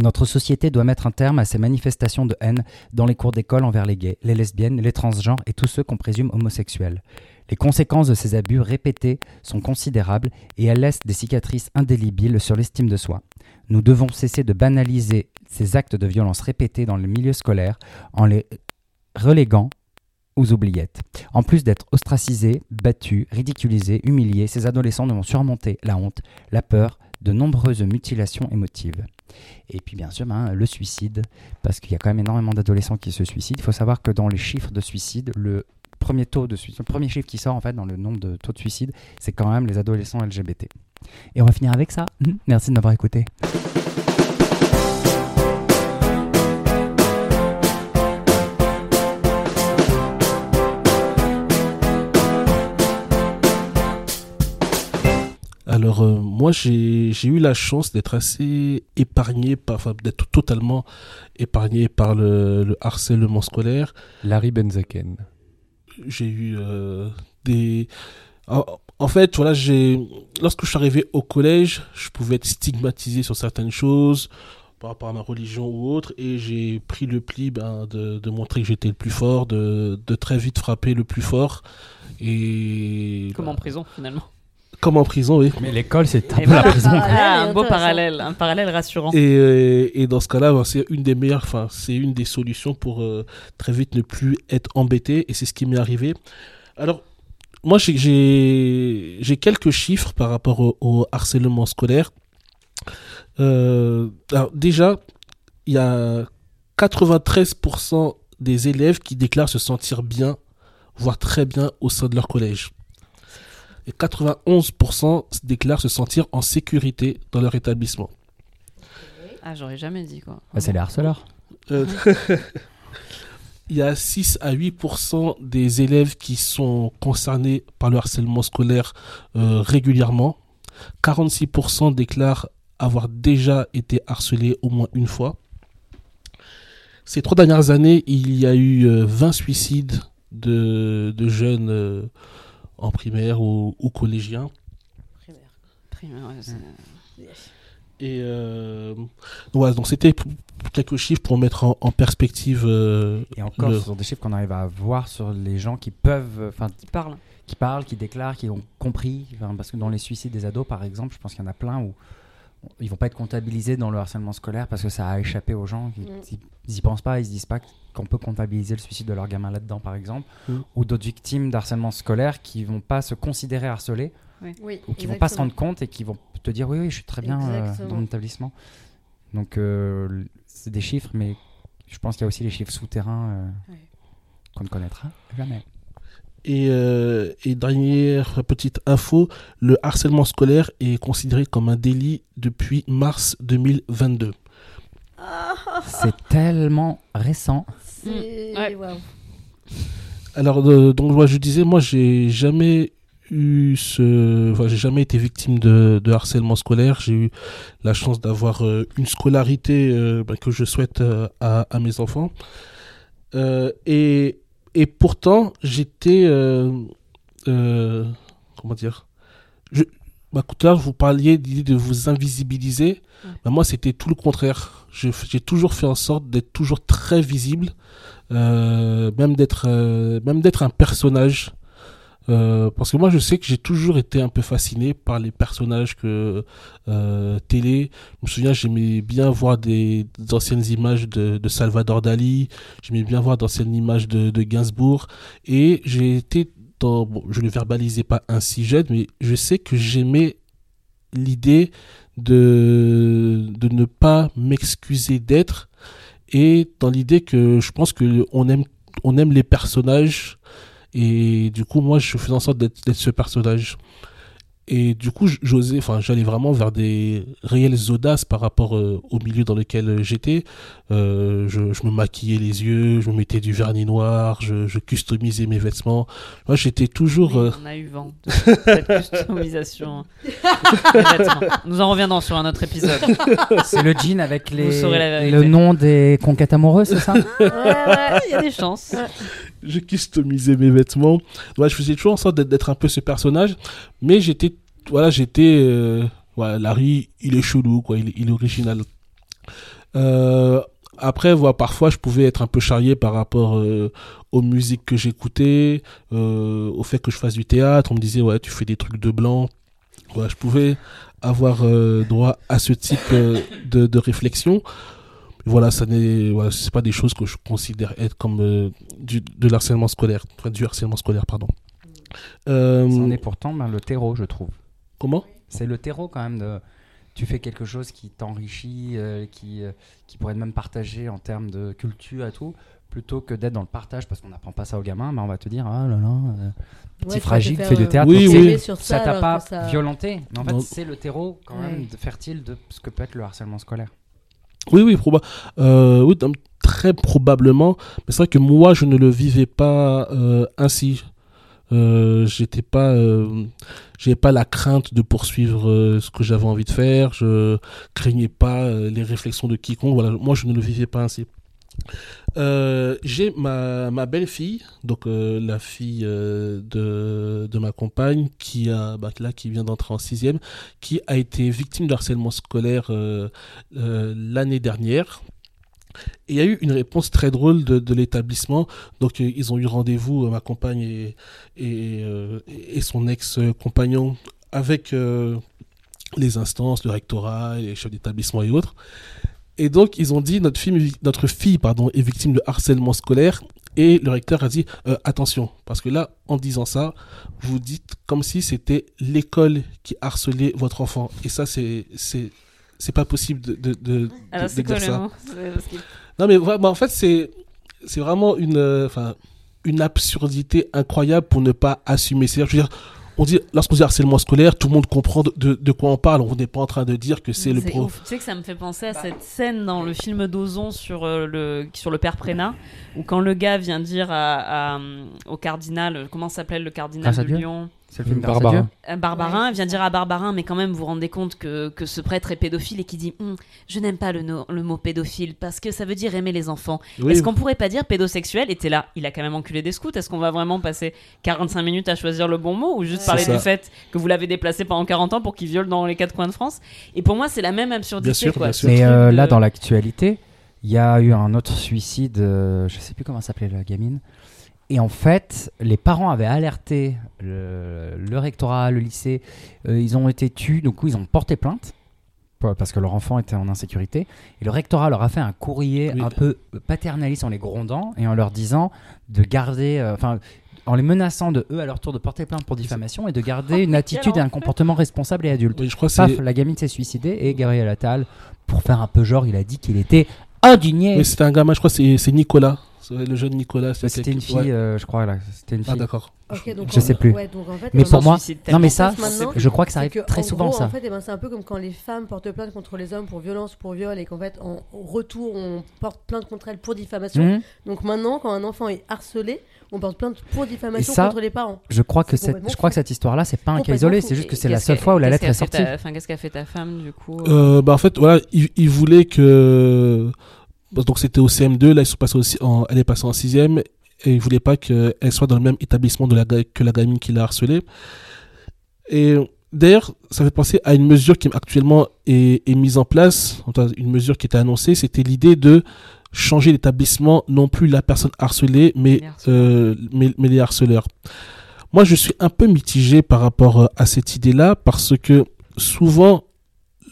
notre société doit mettre un terme à ces manifestations de haine dans les cours d'école envers les gays, les lesbiennes, les transgenres et tous ceux qu'on présume homosexuels. Les conséquences de ces abus répétés sont considérables et elles laissent des cicatrices indélébiles sur l'estime de soi. Nous devons cesser de banaliser ces actes de violence répétés dans le milieu scolaire en les reléguant aux oubliettes. En plus d'être ostracisés, battus, ridiculisés, humiliés, ces adolescents devront surmonter la honte, la peur, de nombreuses mutilations émotives. Et puis bien sûr, ben, le suicide, parce qu'il y a quand même énormément d'adolescents qui se suicident. Il faut savoir que dans les chiffres de suicide, le premier taux de suicide, le premier chiffre qui sort en fait dans le nombre de taux de suicide, c'est quand même les adolescents LGBT. Et on va finir avec ça. (laughs) Merci de m'avoir écouté. Alors euh, moi j'ai j'ai eu la chance d'être assez épargné, par- enfin d'être totalement épargné par le, le harcèlement scolaire. Larry Benzaken. J'ai eu euh, des... En, en fait, voilà, j'ai lorsque je suis arrivé au collège, je pouvais être stigmatisé sur certaines choses par rapport à ma religion ou autre, et j'ai pris le pli ben, de, de montrer que j'étais le plus fort, de, de très vite frapper le plus fort. Et Comme en ben, prison finalement. Comme en prison, oui. Mais l'école, c'est un peu la prison. Ah, un beau parallèle, un parallèle rassurant. Et, euh, et dans ce cas-là, ben, c'est une des meilleures, enfin, c'est une des solutions pour euh, très vite ne plus être embêté. Et c'est ce qui m'est arrivé. Alors, moi, j'ai- quelques chiffres par rapport au, au harcèlement scolaire. Euh, alors, déjà, il y a 93% des élèves qui déclarent se sentir bien, voire très bien au sein de leur collège. Et 91% déclarent se sentir en sécurité dans leur établissement. Ah, j'aurais jamais dit quoi. Bah, c'est les harceleurs. Euh, (laughs) Il y a 6 à 8% des élèves qui sont concernés par le harcèlement scolaire euh, régulièrement. 46% déclarent avoir déjà été harcelés au moins une fois. Ces trois dernières années, il y a eu euh, 20 suicides de, de jeunes euh, en primaire ou, ou collégiens. Primaire, ouais, c'est- Et euh, donc c'était quelques chiffres pour mettre en, en perspective. euh, Et encore, Le- ce sont des chiffres qu'on arrive à voir sur les gens qui peuvent, enfin, Qui parle. qui parlent, qui déclarent, qui ont compris. Parce que dans les suicides des ados, par exemple, je pense qu'il y en a plein où ils vont pas être comptabilisés dans le harcèlement scolaire parce que ça a échappé aux gens. Ils, Mm. ils- ils y pensent pas, ils se disent pas qu'on peut comptabiliser le suicide de leur gamin là-dedans, par exemple. Mm. Ou d'autres victimes d'harcèlement scolaire qui vont pas se considérer harcelés Oui, ou qui vont pas se rendre compte et qui vont te dire oui, oui, je suis très bien euh, Exactement. dans mon établissement. Donc, euh, c'est des chiffres, mais je pense qu'il y a aussi les chiffres souterrains euh, qu'on ne connaîtra jamais. Et, euh, et dernière petite info, le harcèlement scolaire est considéré comme un délit depuis mars 2022. (laughs) C'est tellement récent. C'est... Mm, ouais. Alors, euh, donc, moi, je disais, moi, j'ai jamais eu ce, enfin, j'ai jamais été victime de, de harcèlement scolaire. J'ai eu la chance d'avoir euh, une scolarité euh, bah, que je souhaite euh, à, à mes enfants. Euh, et, et pourtant, j'étais, euh, euh, comment dire, je, bah, tout à l'heure, vous parliez d'idée de vous invisibiliser. Ouais. Bah, moi, c'était tout le contraire. J'ai toujours fait en sorte d'être toujours très visible, même d'être, euh, même d'être un personnage. Euh, parce que moi, je sais que j'ai toujours été un peu fasciné par les personnages que euh, télé. Je me souviens, j'aimais bien voir des, anciennes images de, Salvador Dali. J'aimais bien voir d'anciennes images de, Gainsbourg. Et j'ai été dans, je ne verbalisais pas ainsi jeune, mais je sais que j'aimais l'idée de, ne pas m'excuser d'être et dans l'idée que je pense que on aime, on aime les personnages et du coup, moi, je faisais en sorte d'être ce personnage. Et du coup, j'osais, enfin, j'allais vraiment vers des réelles audaces par rapport euh, au milieu dans lequel j'étais. Euh, je, je me maquillais les yeux, je me mettais du vernis noir, je, je customisais mes vêtements. Moi, j'étais toujours. Oui, euh, On a eu vent de cette customisation des vêtements. Nous en reviendrons sur un autre épisode. C'est le jean avec les, le nom des conquêtes amoureuses, c'est ça? Ouais, ouais, il y a des chances. Je customisais mes vêtements. Ouais, je faisais toujours en sorte d'être- un peu ce personnage, mais j'étais, voilà, j'étais, euh, voilà, Larry, il est chelou, quoi, il, est- original. Euh, après, voilà, parfois, je pouvais être un peu charrié par rapport euh, aux musiques que j'écoutais, euh, au fait que je fasse du théâtre. On me disait, ouais, tu fais des trucs de blanc. Ouais, je pouvais avoir euh, droit à ce type de, de réflexion. Voilà, ça n'est, voilà, c'est pas des choses que je considère être comme euh, du, de l'harcèlement scolaire, enfin du harcèlement scolaire, pardon. Euh, C'en est pourtant ben, le terreau, je trouve. comment? C'est le terreau quand même de. Tu fais quelque chose qui t'enrichit, euh, qui, euh, qui pourrait être même partagé en termes de culture et tout, plutôt que d'être dans le partage parce qu'on n'apprend pas ça aux gamins, mais on va te dire ah là là, euh, petit Ouais, fragile, fais du euh, théâtre, Oui, oui. sur ça t'a pas ça- violenté. Mais en fait, c'est le terreau quand même Ouais. fertile de ce que peut être le harcèlement scolaire. Oui, oui, euh, très probablement. Mais c'est vrai que moi, je ne le vivais pas euh, ainsi. Euh, j'étais pas, euh, pas la crainte de poursuivre ce que j'avais envie de faire. Je craignais pas les réflexions de quiconque. Voilà, moi, je ne le vivais pas ainsi. Euh, j'ai ma, ma belle-fille, donc euh, la fille euh, de, de ma compagne, qui a bah, là qui vient d'entrer en sixième, qui a été victime de harcèlement scolaire l'année dernière. Et il y a eu une réponse très drôle de, de l'établissement. Donc ils ont eu rendez-vous, ma compagne et, et, et son ex-compagnon, avec les instances, le rectorat, les chefs d'établissement et autres. Et donc ils ont dit notre fille, notre fille pardon, est victime de harcèlement scolaire. Et le recteur a dit euh, attention, parce que là, en disant ça, vous dites comme si c'était l'école qui harcelait votre enfant. Et ça, c'est c'est c'est pas possible de, de, de, Alors, de c'est quoi dire ça. Non, mais vraiment, en fait, c'est c'est vraiment une, euh, enfin, une absurdité incroyable pour ne pas assumer. C'est-à-dire, je veux dire, on dit, lorsqu'on dit harcèlement scolaire, tout le monde comprend de, de, de quoi on parle. On n'est pas en train de dire que c'est le C'est prof. ouf. Tu sais que ça me fait penser à cette scène dans le film d'Ozon sur, euh, le, sur le père Prénat, où quand le gars vient dire à, à, au cardinal, euh, comment s'appelait le cardinal de. Lyon? C'est le film Euh, Barbarin vient dire à Barbarin, mais quand même, vous vous rendez compte que, que ce prêtre est pédophile et qui dit Hum, Je n'aime pas le, no- le mot pédophile parce que ça veut dire aimer les enfants. Oui, Est-ce qu'on pourrait pas dire pédosexuel? Et t'es là, il a quand même enculé des scouts. Est-ce qu'on va vraiment passer 45 minutes à choisir le bon mot ou juste parler du fait que vous l'avez déplacé pendant 40 ans pour qu'il viole dans les quatre coins de France? Et pour moi, c'est la même absurdité. Bien sûr, quoi. bien Ce sûr. Mais euh, de- là, dans l'actualité, il y a eu un autre suicide, euh, je sais plus comment s'appelait la gamine. Et en fait, les parents avaient alerté le, le rectorat, le lycée. euh, ils ont été tués, du coup, ils ont porté plainte parce que leur enfant était en insécurité. Et le rectorat leur a fait un courrier Oui. un peu paternaliste en les grondant et en leur disant de garder, euh, enfin, en les menaçant de eux à leur tour de porter plainte pour diffamation et de garder une attitude et un comportement responsable et adulte. Oui, je crois que Paf, la gamine s'est suicidée et Gabriel Attal, pour faire un peu genre, il a dit qu'il était indigné. Oui, c'était un gamin, je crois c'est Nicolas. C'est Le jeune Nicolas. c'est C'était une fille, ouais. euh, je crois, là. C'était une Ah, fille. d'accord. Ok, donc Je en- sais plus. ouais, donc en fait, Mais euh, pour moi, non mais ça, je crois que ça arrive que, très en souvent gros, ça. En fait, eh ben, c'est un peu comme quand les femmes portent plainte contre les hommes pour violence, pour viol, et qu'en fait, en retour, on porte plainte contre elles pour diffamation. Mhm. Donc maintenant, quand un enfant est harcelé, on porte plainte pour diffamation ça, contre les parents. Je crois que C'est cette, je crois que cette histoire-là, c'est pas un cas isolé, c'est juste que c'est la seule fois où la lettre est sortie. qu'est-ce qu'a fait ta femme du coup? Euh bah en fait voilà il, il voulait que donc c'était au CM2 là ils sont passés aussi en... elle est passée en sixième et il voulait pas qu'elle soit dans le même établissement de la ga- que la gamine qui l'a harcelée et d'ailleurs ça fait penser à une mesure qui actuellement est, est mise en place une mesure qui était annoncée c'était l'idée de changer l'établissement non plus la personne harcelée mais Les harceleurs. euh, mais, mais les harceleurs moi, je suis un peu mitigé par rapport euh, à cette idée-là parce que souvent,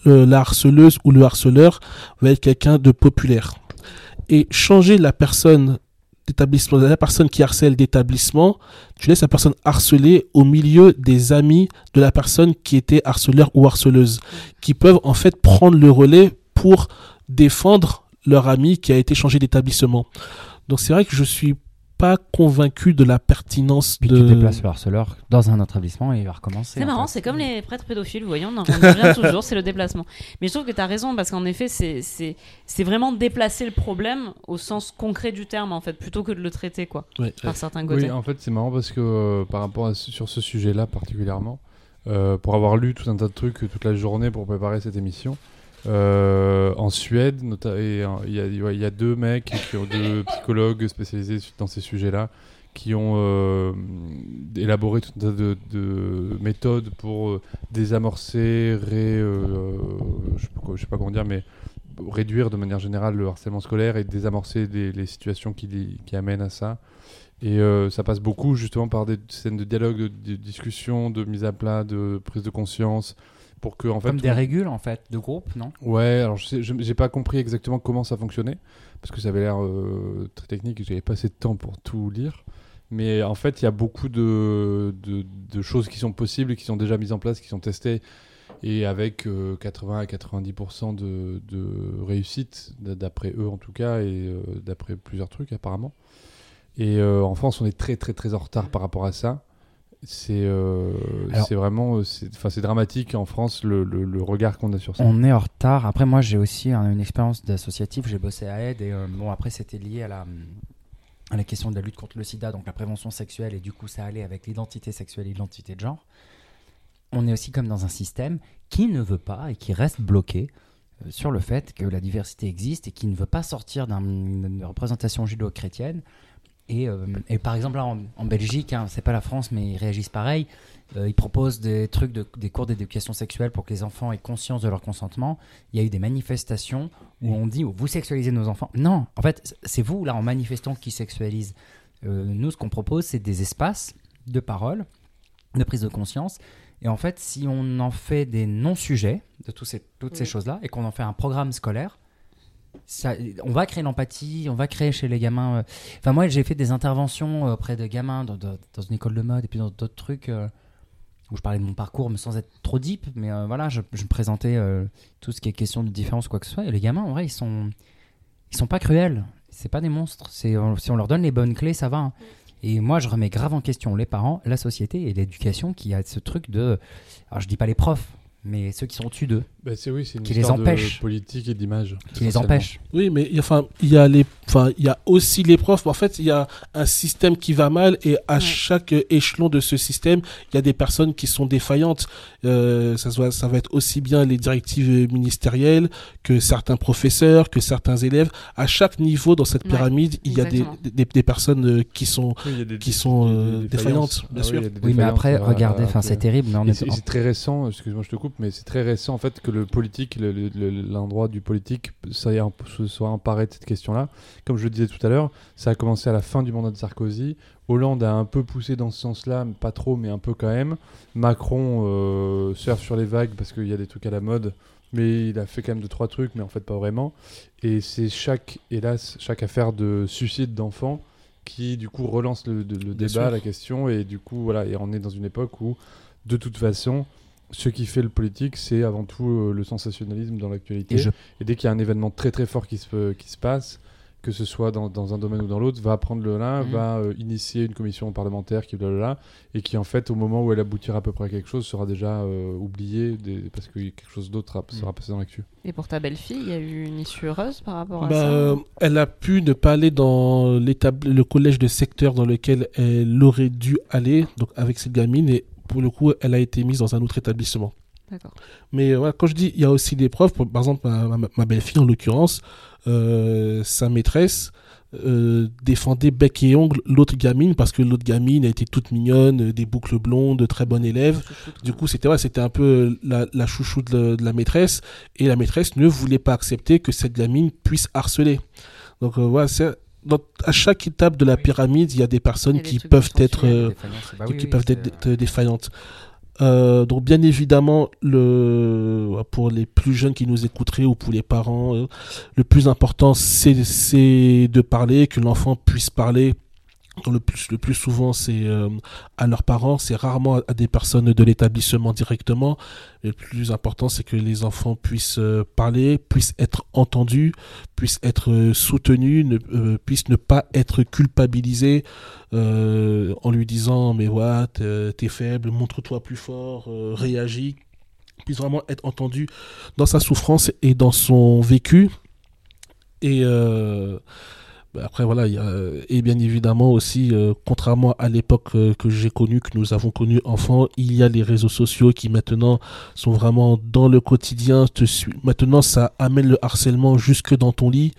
euh, la harceleuse ou le harceleur va être quelqu'un de populaire. Et changer la personne d'établissement, la personne qui harcèle d'établissement, tu laisses la personne harcelée au milieu des amis de la personne qui était harceleur ou harceleuse, qui peuvent en fait prendre le relais pour défendre leur ami qui a été changé d'établissement. Donc c'est vrai que je suis pas convaincu de la pertinence Puis de. tu déplaces le harceleur dans un établissement et il va recommencer. C'est marrant, c'est comme les prêtres pédophiles, vous voyez, on en (laughs) revient toujours, c'est le déplacement. Mais je trouve que tu as raison, parce qu'en effet, c'est- vraiment déplacer le problème au sens concret du terme, en fait, plutôt que de le traiter, quoi, Ouais, par certains côtés. Oui, en fait, c'est marrant parce que euh, par rapport à ce- sur ce sujet-là particulièrement, euh, pour avoir lu tout un tas de trucs toute la journée pour préparer cette émission, euh, en Suède, euh, il y, a- ouais, il y a deux mecs, qui ont deux (laughs) psychologues spécialisés dans ces sujets-là, qui ont euh, élaboré tout un tas de, de méthodes pour euh, désamorcer, ré, je, sais pas quoi- je sais pas comment dire, mais réduire de manière générale le harcèlement scolaire et désamorcer les situations qui, amènent à ça. Et euh, ça passe beaucoup justement par des scènes de dialogue, de, de discussion, de mise à plat, de prise de conscience, pour que en fait Comme des on- régules en fait de groupe, non? Ouais, alors je j'ai pas compris exactement comment ça fonctionnait, parce que ça avait l'air euh, très technique et j'avais pas assez de temps pour tout lire. Mais en fait, il y a beaucoup de, de, de choses qui sont possibles qui sont déjà mises en place, qui sont testées, et avec euh, 80 à 90% de, de réussite, d'après eux en tout cas, et euh, d'après plusieurs trucs apparemment. Et euh, en France, on est très très très en retard par rapport à ça. C'est euh, c'est vraiment euh, c'est dramatique en France le, le- le regard qu'on a sur ça. On est en retard. Après, moi, j'ai aussi hein, une expérience d'associatif. J'ai bossé à Aide et euh, bon, après, c'était lié à la, à la question de la lutte contre le sida, donc la prévention sexuelle, et du coup, ça allait avec l'identité sexuelle et l'identité de genre. On est aussi comme dans un système qui ne veut pas et qui reste bloqué sur le fait que la diversité existe et qui ne veut pas sortir d'un- d'une représentation judéo-chrétienne. Et, euh, et par exemple, là, en, en Belgique, hein, c'est pas la France, mais ils réagissent pareil. Euh, ils proposent des trucs, de- des cours d'éducation sexuelle pour que les enfants aient conscience de leur consentement. Il y a eu des manifestations où on dit oh, vous sexualisez nos enfants. Non, en fait, c'est vous, là, en manifestant, qui sexualise. Euh, nous, ce qu'on propose, c'est des espaces de parole, de prise de conscience. Et en fait, si on en fait des non-sujets de ces, toutes ces choses-là et qu'on en fait un programme scolaire, on va créer l'empathie, on va créer chez les gamins. euh, Enfin, moi, j'ai fait des interventions euh, auprès de gamins dans, une école de mode et puis dans d'autres trucs euh, où je parlais de mon parcours, mais sans être trop deep. Mais voilà, je, je présentais tout ce qui est question de différence quoi que ce soit. Et les gamins, en vrai, ils sont, ils sont pas cruels. C'est pas des monstres. C'est si on leur donne les bonnes clés, ça va. hein. Et moi, je remets grave en question les parents, la société et l'éducation qui a ce truc de. Alors, je dis pas les profs, mais ceux qui sont au-dessus d'eux, Bah, c'est oui, c'est une Qui les histoire empêche. de politique et d'image. qui les empêchent. Oui, mais il y a- enfin, il y a les, enfin, il y a aussi les profs. En fait, il y a un système qui va mal et à Ouais. chaque échelon de ce système, il y a des personnes qui sont défaillantes. Euh, ça, se voit- ça va être aussi bien les directives ministérielles que certains professeurs, que certains élèves. À chaque niveau dans cette Ouais, pyramide, il y a des, des, des personnes euh, qui sont Oui, des- qui sont, des- euh, des défaillantes, bien Ah sûr. Oui, mais après, regardez, enfin, c'est terrible, mais on est. c'est très récent, excuse-moi, je te coupe, mais c'est très récent en fait que le politique, le- le- le- l'endroit du politique, ça y est, un- se soit emparé de cette question-là. Comme je le disais tout à l'heure, ça a commencé à la fin du mandat de Sarkozy. Hollande a un peu poussé dans ce sens-là, pas trop, mais un peu quand même. Macron euh, surfe sur les vagues parce qu'il y a des trucs à la mode, mais il a fait quand même deux trois trucs, mais en fait pas vraiment. Et c'est chaque, hélas, chaque affaire de suicide d'enfants qui du coup relance le, le- le Bien débat, sûr. la question, et du coup voilà, et on est dans une époque où de toute façon, ce qui fait le politique, c'est avant tout euh, le sensationnalisme dans l'actualité. Et je Et dès qu'il y a un événement très très fort qui se, qui se passe, que ce soit dans, dans un domaine ou dans l'autre, va prendre le là, Mhm. va euh, initier une commission parlementaire qui blablabla, et qui en fait, au moment où elle aboutira à peu près à quelque chose, sera déjà euh, oubliée des- parce que quelque chose d'autre a- sera Mhm. passé dans l'actu. Et pour ta belle-fille, il y a eu une issue heureuse par rapport à Bah, ça euh, elle a pu ne pas aller dans le collège de secteur dans lequel elle aurait dû aller, donc avec cette gamine, et pour le coup, elle a été mise dans un autre établissement. Mais euh, voilà, quand je dis il y a aussi des pour- par exemple ma, ma- ma belle-fille en l'occurrence, euh, sa maîtresse euh, défendait bec et ongle l'autre gamine parce que l'autre gamine a été toute mignonne, euh, des boucles blondes, très bonne élève. Du coup, c'était ouais, c'était un peu la, la chouchou de la, de la maîtresse et la maîtresse ne voulait pas accepter que cette gamine puisse harceler. Donc voilà, c'est dans, à chaque étape de la pyramide, il y a des personnes qui peuvent être, euh, Bah qui oui, oui, peuvent être dé- défaillantes. Euh, donc bien évidemment, le, pour les plus jeunes qui nous écouteraient ou pour les parents, euh, le plus important c'est de parler, que l'enfant puisse parler. Le plus le plus souvent c'est euh, à leurs parents, c'est rarement à, des personnes de l'établissement directement. Le plus important c'est que les enfants puissent euh, parler, puissent être entendus, puissent être euh, soutenus, puissent ne pas être culpabilisés en lui disant mais ouais t'es faible montre-toi plus fort réagis. Puisse vraiment être entendu dans sa souffrance et dans son vécu. Et après voilà il y a, et bien évidemment aussi euh, contrairement à l'époque euh, que j'ai connue que nous avons connu enfant il y a les réseaux sociaux qui maintenant sont vraiment dans le quotidien te maintenant ça amène le harcèlement jusque dans ton lit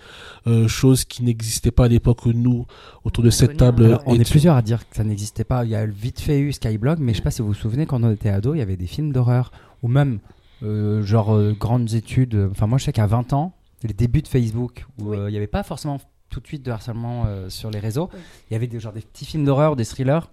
euh, chose qui n'existait pas à l'époque nous autour de cette table Alors, on est étions- plusieurs à dire que ça n'existait pas. Il y a vite fait eu Skyblog, mais je sais pas si vous vous souvenez, quand on était ado, il y avait des films d'horreur, ou même euh, genre euh, grandes études. euh, Enfin, moi, je sais qu'à 20 ans, les débuts de Facebook, où Oui. euh, il n'y avait pas forcément tout de suite de harcèlement euh, sur les réseaux. Oui. Il y avait des, genre des petits films d'horreur, des thrillers,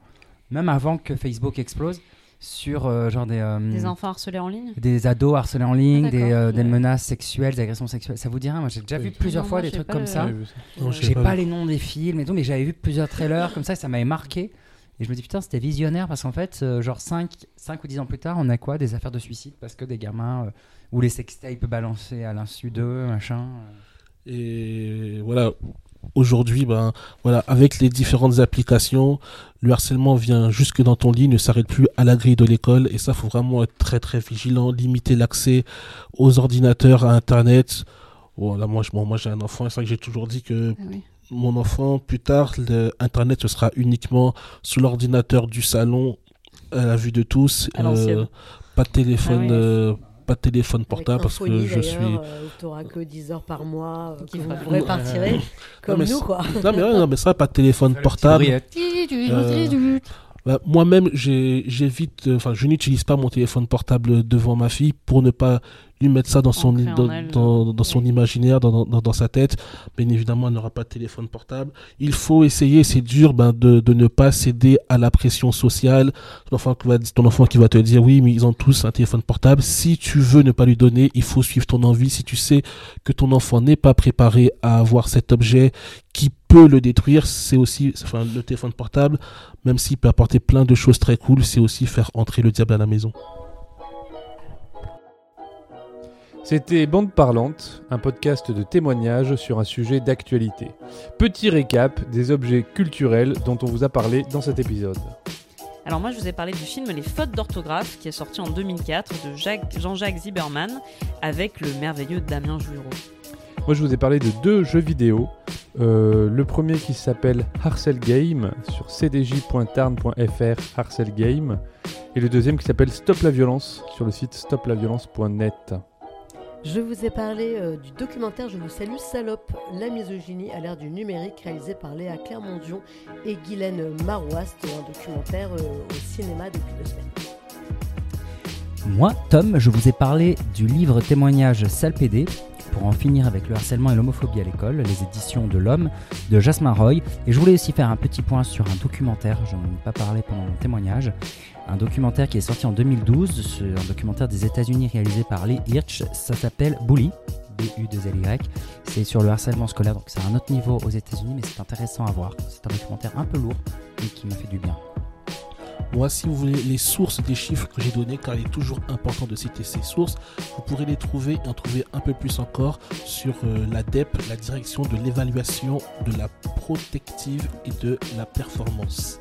même avant que Facebook explose, sur euh, genre des, euh, Des enfants harcelés en ligne? des ados harcelés en ligne, Ah, des, menaces sexuelles, des agressions sexuelles. Ça vous dirait Moi, j'ai déjà Oui. vu plusieurs Non, fois moi, des trucs comme le- ça. J'ai sais pas, pas. les noms des films et tout, mais j'avais vu plusieurs trailers comme ça, ça m'avait marqué. Et je me dis, putain, c'était visionnaire parce qu'en fait, euh, genre 5, 5 ou 10 ans plus tard, on a quoi? Des affaires de suicide parce que des gamins, euh, ou les sextapes balancés à l'insu d'eux, machin. euh. Et voilà, aujourd'hui, ben, voilà, avec les différentes applications, le harcèlement vient jusque dans ton lit, ne s'arrête plus à la grille de l'école. Et ça, faut vraiment être très très vigilant, limiter l'accès aux ordinateurs, à Internet. Voilà, moi, bon, moi j'ai un enfant, c'est vrai que j'ai toujours dit que Ah oui. mon enfant, plus tard, le Internet, ce sera uniquement sur l'ordinateur du salon, à la vue de tous. L'ancienne. pas de téléphone, Ah oui. euh, pas de téléphone portable parce que je suis. euh, t'auras que 10 heures par mois, euh, Qui vous pourrez partir (laughs) comme mais nous, quoi. (laughs) Non mais, ouais, non, mais ça, pas de téléphone portable. Euh, Bah, Moi-même, j'évite, euh, enfin, je n'utilise pas mon téléphone portable devant ma fille pour ne pas lui mettre ça dans son, en dans, elle, dans- dans son imaginaire, dans, dans, dans sa tête. Bien évidemment, elle n'aura pas de téléphone portable. Il faut essayer, c'est dur, ben, de, de ne pas céder à la pression sociale. Ton enfant, qui va, ton enfant qui va te dire, oui, mais ils ont tous un téléphone portable. Si tu veux ne pas lui donner, il faut suivre ton envie. Si tu sais que ton enfant n'est pas préparé à avoir cet objet qui peut le détruire, c'est aussi, enfin, le téléphone portable, même s'il peut apporter plein de choses très cool, c'est aussi faire entrer le diable à la maison. C'était Bande Parlante, un podcast de témoignages sur un sujet d'actualité. Petit récap des objets culturels dont on vous a parlé dans cet épisode. Alors moi je vous ai parlé du film Les fautes d'orthographe qui est sorti en 2004 de Jacques- Jean-Jacques Zimmerman avec le merveilleux Damien Jouireau. Moi, je vous ai parlé de deux jeux vidéo. Euh, le premier qui s'appelle Harcel Game sur cdj.tarn.fr Harcel Game. Et le deuxième qui s'appelle Stop la violence sur le site stoplaviolence.net. Je vous ai parlé euh, du documentaire Je vous salue salope, la misogynie à l'ère du numérique réalisé par Léa Clermont-Dion et Guylaine Marois. C'était un documentaire euh, au cinéma depuis deux semaines. Moi, Tom, je vous ai parlé du livre témoignage Salpédé pour en finir avec le harcèlement et l'homophobie à l'école, les éditions de l'Homme de Jasmin Roy. Et je voulais aussi faire un petit point sur un documentaire, je n'en ai pas parlé pendant mon témoignage, un documentaire qui est sorti en 2012, c'est un documentaire des États-Unis réalisé par Lee Hirsch, ça s'appelle Bully. B-U-2-L-Y. C'est sur le harcèlement scolaire, donc c'est un autre niveau aux États-Unis, mais c'est intéressant à voir. C'est un documentaire un peu lourd, mais qui m'a fait du bien. Moi, si vous voulez les sources des chiffres que j'ai donnés, car il est toujours important de citer ces sources, vous pourrez les trouver et en trouver un peu plus encore sur euh, la DEP, la direction de l'évaluation de la protective et de la performance.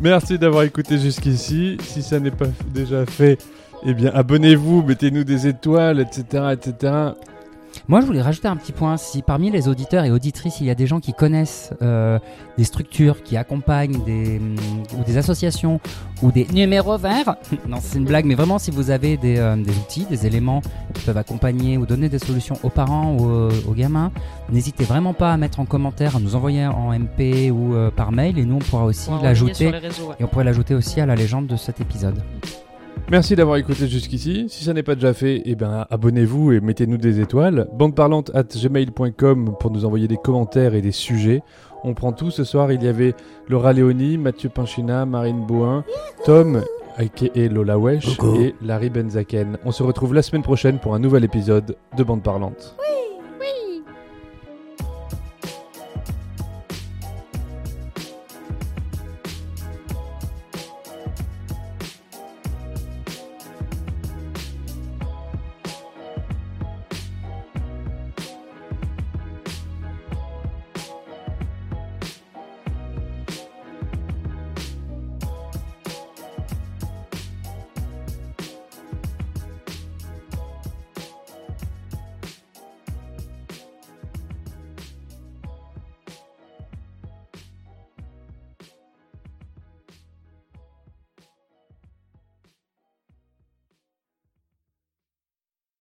Merci d'avoir écouté jusqu'ici. Si ça n'est pas déjà fait, eh bien abonnez-vous, mettez-nous des étoiles, etc. etc. Moi, je voulais rajouter un petit point. Si parmi les auditeurs et auditrices, il y a des gens qui connaissent euh, des structures qui accompagnent des, hum, ou des associations ou des numéros verts, (laughs) non, c'est une blague, mais vraiment, si vous avez des, euh, des outils, des éléments qui peuvent accompagner ou donner des solutions aux parents ou aux, aux gamins, n'hésitez vraiment pas à mettre en commentaire, à nous envoyer en MP ou euh, par mail, et nous, on pourra aussi l'ajouter. ouais. Et on pourrait l'ajouter aussi à la légende de cet épisode. Merci d'avoir écouté jusqu'ici. Si ça n'est pas déjà fait, eh ben, abonnez-vous et mettez-nous des étoiles. Bandeparlante at gmail.com pour nous envoyer des commentaires et des sujets. On prend tout ce soir. Il y avait Laura Léoni, Mathieu Pinchina, Marine Bouin, Tom et Lola Wesh Coucou. et Larry Benzaken. On se retrouve la semaine prochaine pour un nouvel épisode de Bande Parlante.